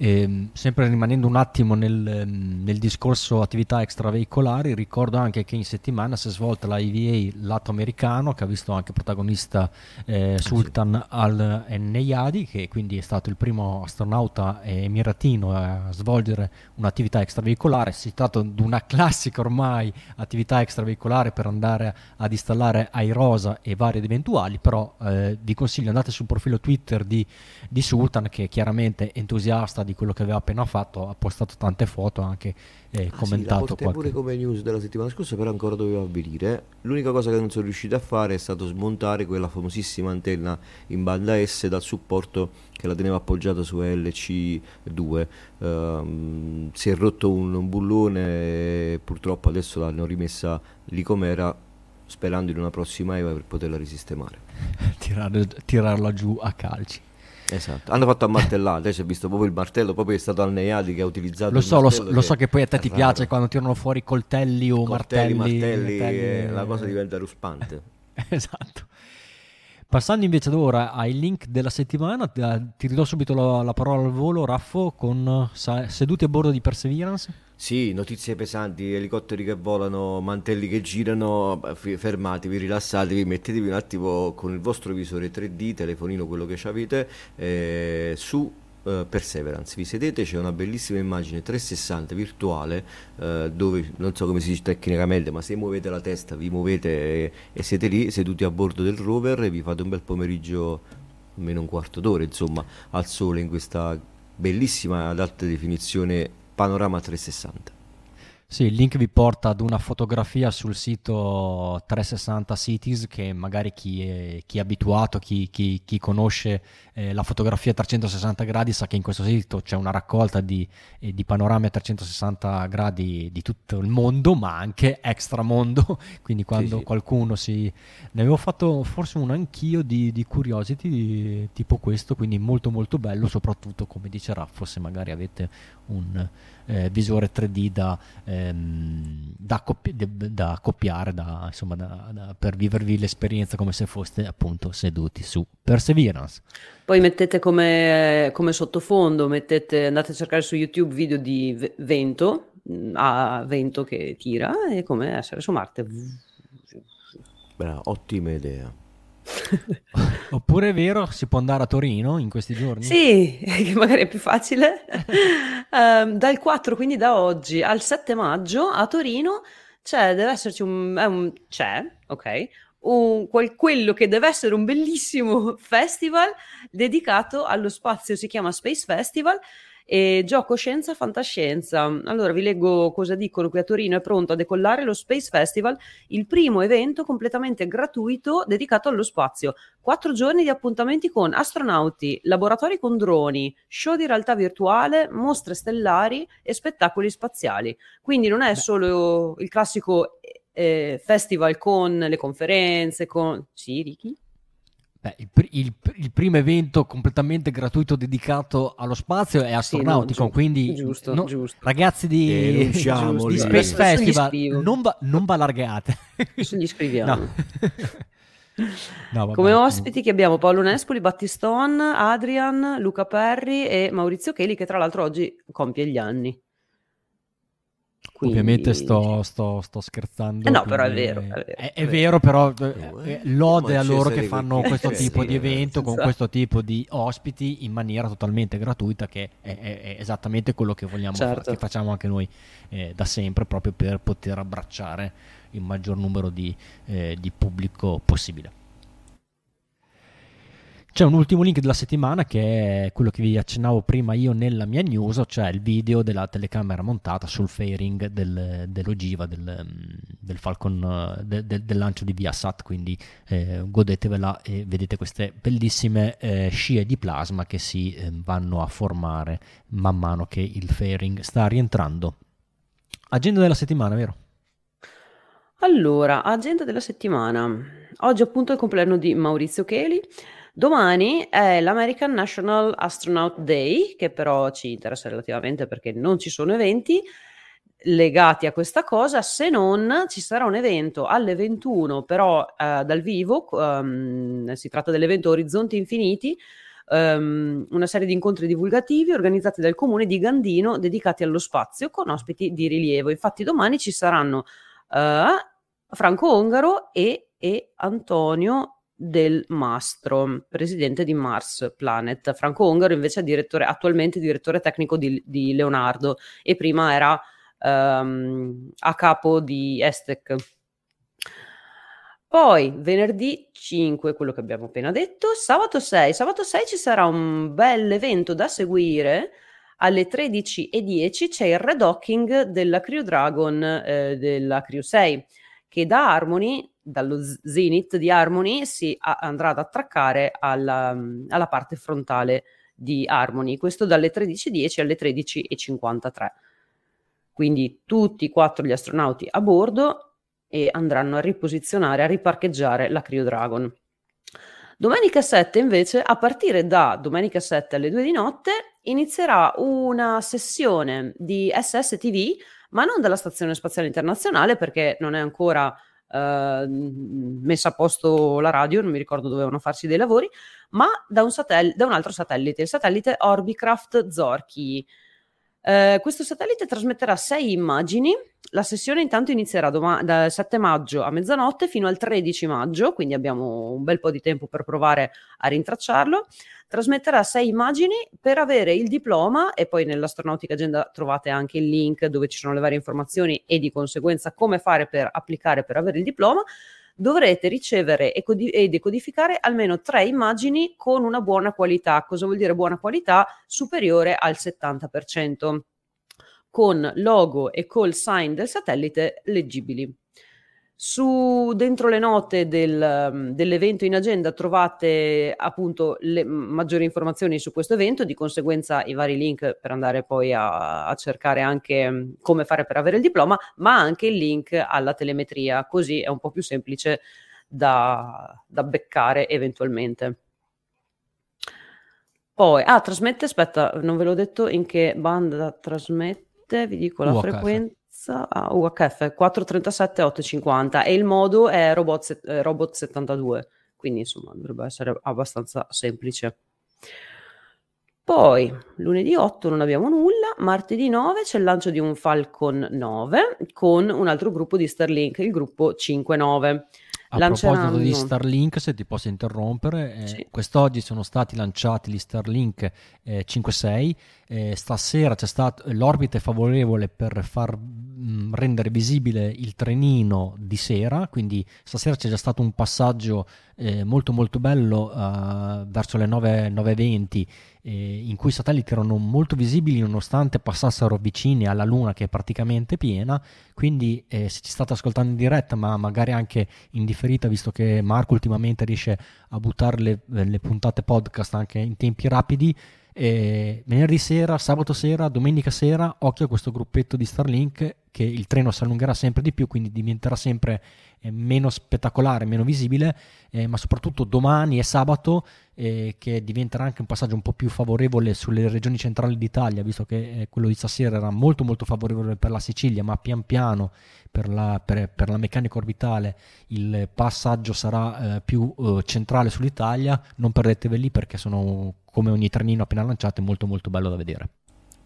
A: E, ehm, sempre rimanendo un attimo nel, ehm, nel, discorso attività extraveicolari, ricordo anche che in settimana si è svolta la IVA lato americano, che ha visto anche protagonista eh, ah, Sultan sì. al-Neyadi, che quindi è stato il primo astronauta emiratino a svolgere un'attività extraveicolare. Si tratta di una classica ormai attività extraveicolare per andare ad installare Airosa e vari ed eventuali, però eh, vi consiglio andate sul profilo Twitter di, di Sultan, che è chiaramente entusiasta di quello che aveva appena fatto, ha postato tante foto anche eh, ah, commentato
B: sì, qualche... pure come news della settimana scorsa, però ancora doveva avvenire. L'unica cosa che non sono riuscito a fare è stato smontare quella famosissima antenna in banda S dal supporto che la teneva appoggiata su LC2. Uh, ehm, si è rotto un, un bullone e purtroppo adesso l'hanno rimessa lì com'era sperando in una prossima EVA per poterla risistemare.
A: Tirar, tirarla giù a calci.
B: Esatto, hanno fatto a martellare, adesso ho visto proprio il martello, proprio è stato al Neiadi che ha utilizzato
A: Lo so, lo so, lo so, che poi a te ti raro. piace quando tirano fuori coltelli o
B: coltelli,
A: martelli.
B: martelli, martelli la cosa diventa ruspante.
A: esatto. Passando invece ad ora ai link della settimana, ti ridò subito la, la parola al volo, Raffo, con sa, seduti a bordo di Perseverance.
B: Sì, notizie pesanti, elicotteri che volano, mantelli che girano, fermatevi, rilassatevi, mettetevi un attimo con il vostro visore 3D, telefonino, quello che avete, eh, su Uh, Perseverance. Vi sedete, c'è una bellissima immagine 360 virtuale uh, dove non so come si dice tecnicamente, ma se muovete la testa, vi muovete e, e, siete lì seduti a bordo del rover e vi fate un bel pomeriggio, almeno un quarto d'ora, insomma, al sole in questa bellissima ad alta definizione panorama 360.
A: Sì, il link vi porta ad una fotografia sul sito 360 Cities che magari chi è, chi è abituato, chi, chi, chi conosce eh, la fotografia a 360 gradi sa che in questo sito c'è una raccolta di, eh, di panorami a 360 gradi di tutto il mondo, ma anche extramondo, quindi quando sì, sì. qualcuno si... Ne avevo fatto forse uno anch'io di, di Curiosity di, tipo questo, quindi molto molto bello, soprattutto come dice Raffo, se magari avete un eh, visore 3D da, ehm, da, coppi- da accoppiare, da, insomma, per vivervi l'esperienza come se foste appunto seduti su Perseverance.
C: Poi mettete come, come sottofondo, mettete, andate a cercare su YouTube video di vento, mm, a vento che tira, e come essere su Marte.
B: Beh, ottima idea.
A: Oppure è vero, si può andare a Torino in questi giorni?
C: Sì, che magari è più facile. uh, dal 4, quindi da oggi al 7 maggio a Torino c'è, deve esserci un, un c'è, ok, un, quel, quello che deve essere un bellissimo festival dedicato allo spazio, si chiama Space Festival e gioco scienza fantascienza. Allora vi leggo cosa dicono qui a Torino. È pronto a decollare lo Space Festival, il primo evento completamente gratuito dedicato allo spazio. Quattro giorni di appuntamenti con astronauti, laboratori con droni, show di realtà virtuale, mostre stellari e spettacoli spaziali. Quindi non è solo il classico eh, festival con le conferenze, con... Sì, Ricky?
A: Beh, il, il, il, primo evento completamente gratuito dedicato allo spazio è astronautico, sì, no, quindi
C: giusto, no, giusto.
A: ragazzi di,
B: di
A: Space Festival non, va, non allargate.
C: Gli scriviamo. No. no, Come ospiti che abbiamo Paolo Nespoli, Battiston, Adrian, Luca Perri e Maurizio Cheli che tra l'altro oggi compie gli anni.
A: Quindi... Ovviamente sto, sto, sto scherzando.
C: Eh no, però è vero. È, vero,
A: è, è vero però eh, eh lode a loro che fanno questo tipo di evento con questo tipo di ospiti in maniera totalmente gratuita, che è, è esattamente quello che vogliamo certo. fare, che facciamo anche noi eh, da sempre, proprio per poter abbracciare il maggior numero di, eh, di pubblico possibile. C'è un ultimo link della settimana che è quello che vi accennavo prima io nella mia news, cioè il video della telecamera montata sul fairing del, dell'ogiva del, del Falcon de, de, del lancio di Viasat, quindi eh, godetevela e vedete queste bellissime eh, scie di plasma che si eh, vanno a formare man mano che il fairing sta rientrando. Agenda della settimana, vero?
C: Allora, agenda della settimana. Oggi appunto è il compleanno di Maurizio Cheli. Domani è l'American National Astronaut Day, che però ci interessa relativamente perché non ci sono eventi legati a questa cosa, se non ci sarà un evento alle 21, però eh, dal vivo, um, si tratta dell'evento Orizzonti Infiniti, um, una serie di incontri divulgativi organizzati dal comune di Gandino dedicati allo spazio con ospiti di rilievo. Infatti domani ci saranno uh, Franco Ongaro e, e Antonio del Mastro, presidente di Mars Planet. Franco Ongaro invece è direttore, attualmente direttore tecnico di, di Leonardo e prima era um, a capo di Estec. Poi venerdì 5, quello che abbiamo appena detto, sabato 6. Sabato 6 ci sarà un bel evento da seguire. Alle 13.10 c'è il redocking della Crew Dragon eh, della Crew 6 che da Harmony dallo zenith di Harmony si a- andrà ad attraccare alla, alla, parte frontale di Harmony, questo dalle 13.10 alle 13.53. Quindi tutti e quattro gli astronauti a bordo e andranno a riposizionare, a riparcheggiare la Cryo Dragon. Domenica 7 invece, a partire da domenica 7 alle 2 di notte, inizierà una sessione di SSTV, ma non dalla Stazione Spaziale Internazionale perché non è ancora Ehm, messa a posto la radio, non mi ricordo dovevano farsi dei lavori, ma da un, satell- da un altro satellite, il satellite Orbicraft Zorchi. Uh, questo satellite trasmetterà sei immagini. La sessione intanto inizierà dom- dal 7 maggio a mezzanotte fino al 13 maggio, quindi abbiamo un bel po' di tempo per provare a rintracciarlo trasmetterà sei immagini per avere il diploma e poi nell'astronautica agenda trovate anche il link dove ci sono le varie informazioni e di conseguenza come fare per applicare per avere il diploma dovrete ricevere e, codi- e, decodificare almeno tre immagini con una buona qualità. Cosa vuol dire buona qualità? Superiore al 70%, con logo e call sign del satellite leggibili. Su, dentro le note del, mm, dell'evento in agenda trovate appunto le maggiori informazioni su questo evento, di conseguenza i vari link per andare poi a, a, cercare anche mm, come fare per avere il diploma, ma anche il link alla telemetria, così è un po' più semplice da, da beccare eventualmente. Poi, ah, trasmette, aspetta, non ve l'ho detto in che banda trasmette, vi dico la frequenza a UHF 437 850 e il modo è robot, eh, robot 72 quindi insomma dovrebbe essere abbastanza semplice. Poi lunedì 8 non abbiamo nulla, martedì 9 c'è il lancio di un Falcon 9 con un altro gruppo di Starlink, il gruppo 59.
A: A proposito di Starlink, se ti posso interrompere, eh, sì. quest'oggi sono stati lanciati gli Starlink eh, 5-6, eh, stasera c'è stato l'orbita è favorevole per far mh, rendere visibile il trenino di sera, quindi stasera c'è già stato un passaggio eh, molto molto bello uh, verso le 9, 9.20 eh, in cui i satelliti erano molto visibili nonostante passassero vicini alla Luna che è praticamente piena, quindi eh, se ci state ascoltando in diretta ma magari anche in differita visto che Marco ultimamente riesce a buttare le, le puntate podcast anche in tempi rapidi, eh, venerdì sera, sabato sera, domenica sera, occhio a questo gruppetto di Starlink che il treno si allungherà sempre di più, quindi diventerà sempre eh, meno spettacolare, meno visibile, eh, ma soprattutto domani e sabato eh, che diventerà anche un passaggio un po' più favorevole sulle regioni centrali d'Italia, visto che eh, quello di stasera era molto molto favorevole per la Sicilia, ma pian piano per la, per, per la meccanica orbitale il passaggio sarà eh, più eh, centrale sull'Italia, non perdeteveli perché sono come ogni trenino appena lanciato è molto molto bello da vedere.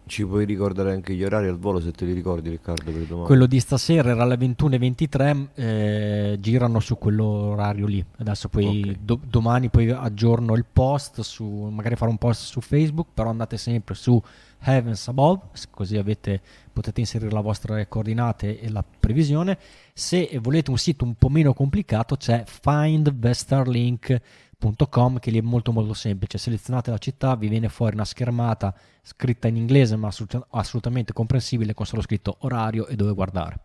B: Ci puoi ricordare anche gli orari al volo se te li ricordi Riccardo per domani?
A: Quello di stasera era alle 21.23, eh, girano su quell'orario lì. Adesso poi okay. do- domani poi aggiorno il post, su, magari farò un post su Facebook, però andate sempre su Heavens Above, così avete, potete inserire le vostre coordinate e la previsione. Se volete un sito un po' meno complicato c'è findvestarlink.com www.com che lì è molto molto semplice, selezionate la città, vi viene fuori una schermata scritta in inglese ma assolutamente comprensibile con solo scritto orario e dove guardare.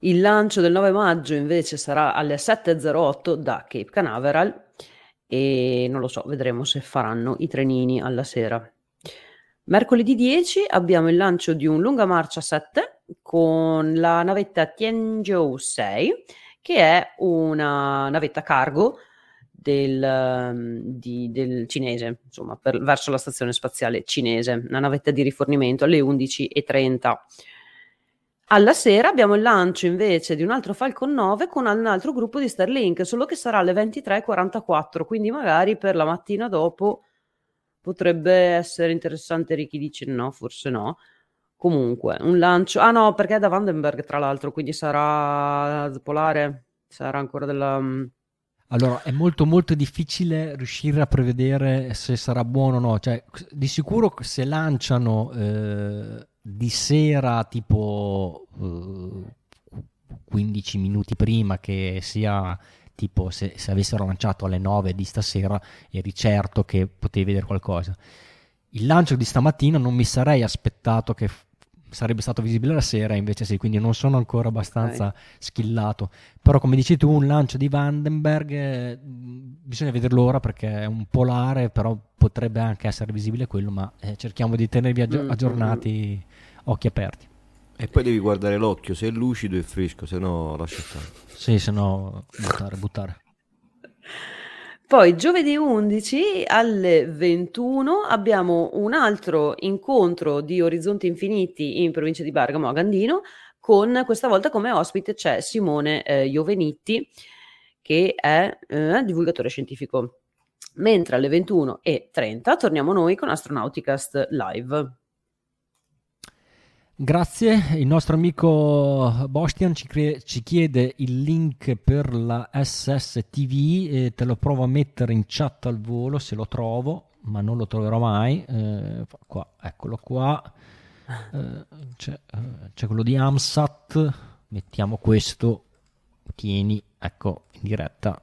C: Il lancio del 9 maggio invece sarà alle 7.08 da Cape Canaveral e non lo so, vedremo se faranno i trenini alla sera. Mercoledì 10 abbiamo il lancio di un lunga marcia 7 con la navetta Tianzhou 6 che è una navetta cargo del, ehm, di, del cinese, insomma, per, verso la stazione spaziale cinese, una navetta di rifornimento alle 11.30. Alla sera abbiamo il lancio invece di un altro Falcon 9 con un altro gruppo di Starlink, solo che sarà alle 23.44, quindi magari per la mattina dopo potrebbe essere interessante. Ricky dice no, forse no. Comunque, un lancio... Ah no, perché è da Vandenberg tra l'altro, quindi sarà polare, sarà ancora della... Mm,
A: allora, è molto molto difficile riuscire a prevedere se sarà buono o no. Cioè, di sicuro se lanciano eh, di sera tipo eh, 15 minuti prima che sia tipo se, se, avessero lanciato alle 9 di stasera eri certo che potevi vedere qualcosa. Il lancio di stamattina non mi sarei aspettato che sarebbe stato visibile la sera, invece sì, quindi non sono ancora abbastanza okay. skillato. Però come dici tu, un lancio di Vandenberg eh, bisogna vederlo ora perché è un polare, però potrebbe anche essere visibile quello, ma eh, cerchiamo di tenervi aggi- mm, aggiornati, mm, occhi aperti.
B: E poi devi guardare l'occhio, se è lucido e fresco, se no lascia stare.
A: Sì, se no buttare, buttare.
C: Poi giovedì 11 alle 21 abbiamo un altro incontro di Orizzonti Infiniti in provincia di Bergamo a Gandino con questa volta come ospite c'è Simone eh, Iovenitti che è eh, divulgatore scientifico. Mentre alle 21.30 torniamo noi con Astronauticast Live.
A: Grazie, il nostro amico Bostian ci, cre- ci, chiede il link per la SSTV e te lo provo a mettere in chat al volo se lo trovo, ma non lo troverò mai. Eh, qua, eccolo qua, eh, c'è, eh, c'è, quello di Amsat, mettiamo questo, tieni, ecco, in diretta.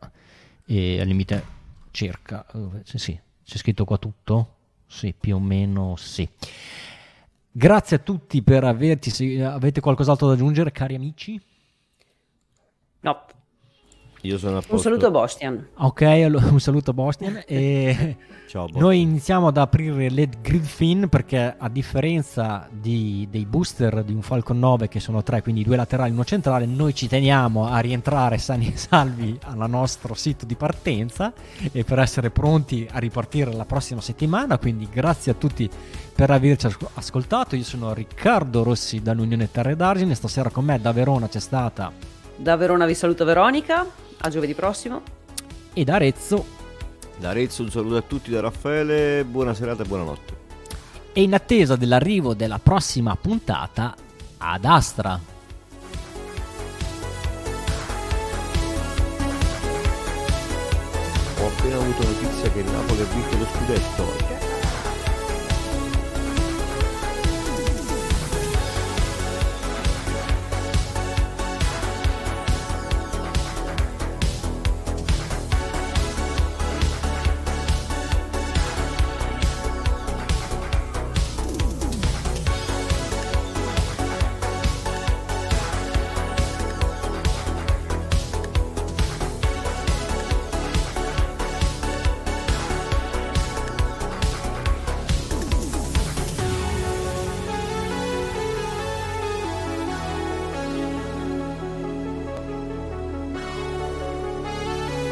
A: E al limite cerca, eh, sì, c'è scritto qua tutto? Sì, più o meno sì. Grazie a tutti per averti. Se avete qualcos'altro da aggiungere, cari amici?
C: No.
B: Io sono a posto.
C: Un saluto a Bostian.
A: Ok, un saluto a Bostian. e Ciao, Bostian. Noi iniziamo ad aprire le grid fin perché a differenza di, dei booster di un Falcon 9 che sono tre, quindi due laterali e uno centrale, noi ci teniamo a rientrare sani e salvi al nostro sito di partenza e per essere pronti a ripartire la prossima settimana. Quindi grazie a tutti per averci ascoltato. Io sono Riccardo Rossi dall'Unione Terre d'Argine. Stasera con me da Verona c'è stata.
C: Da Verona vi saluto Veronica a giovedì prossimo.
A: E da Arezzo.
B: Da Arezzo un saluto a tutti da Raffaele, buona serata e buonanotte.
A: E in attesa dell'arrivo della prossima puntata, ad Astra.
B: Ho appena avuto notizia che il Napoli ha vinto lo scudetto.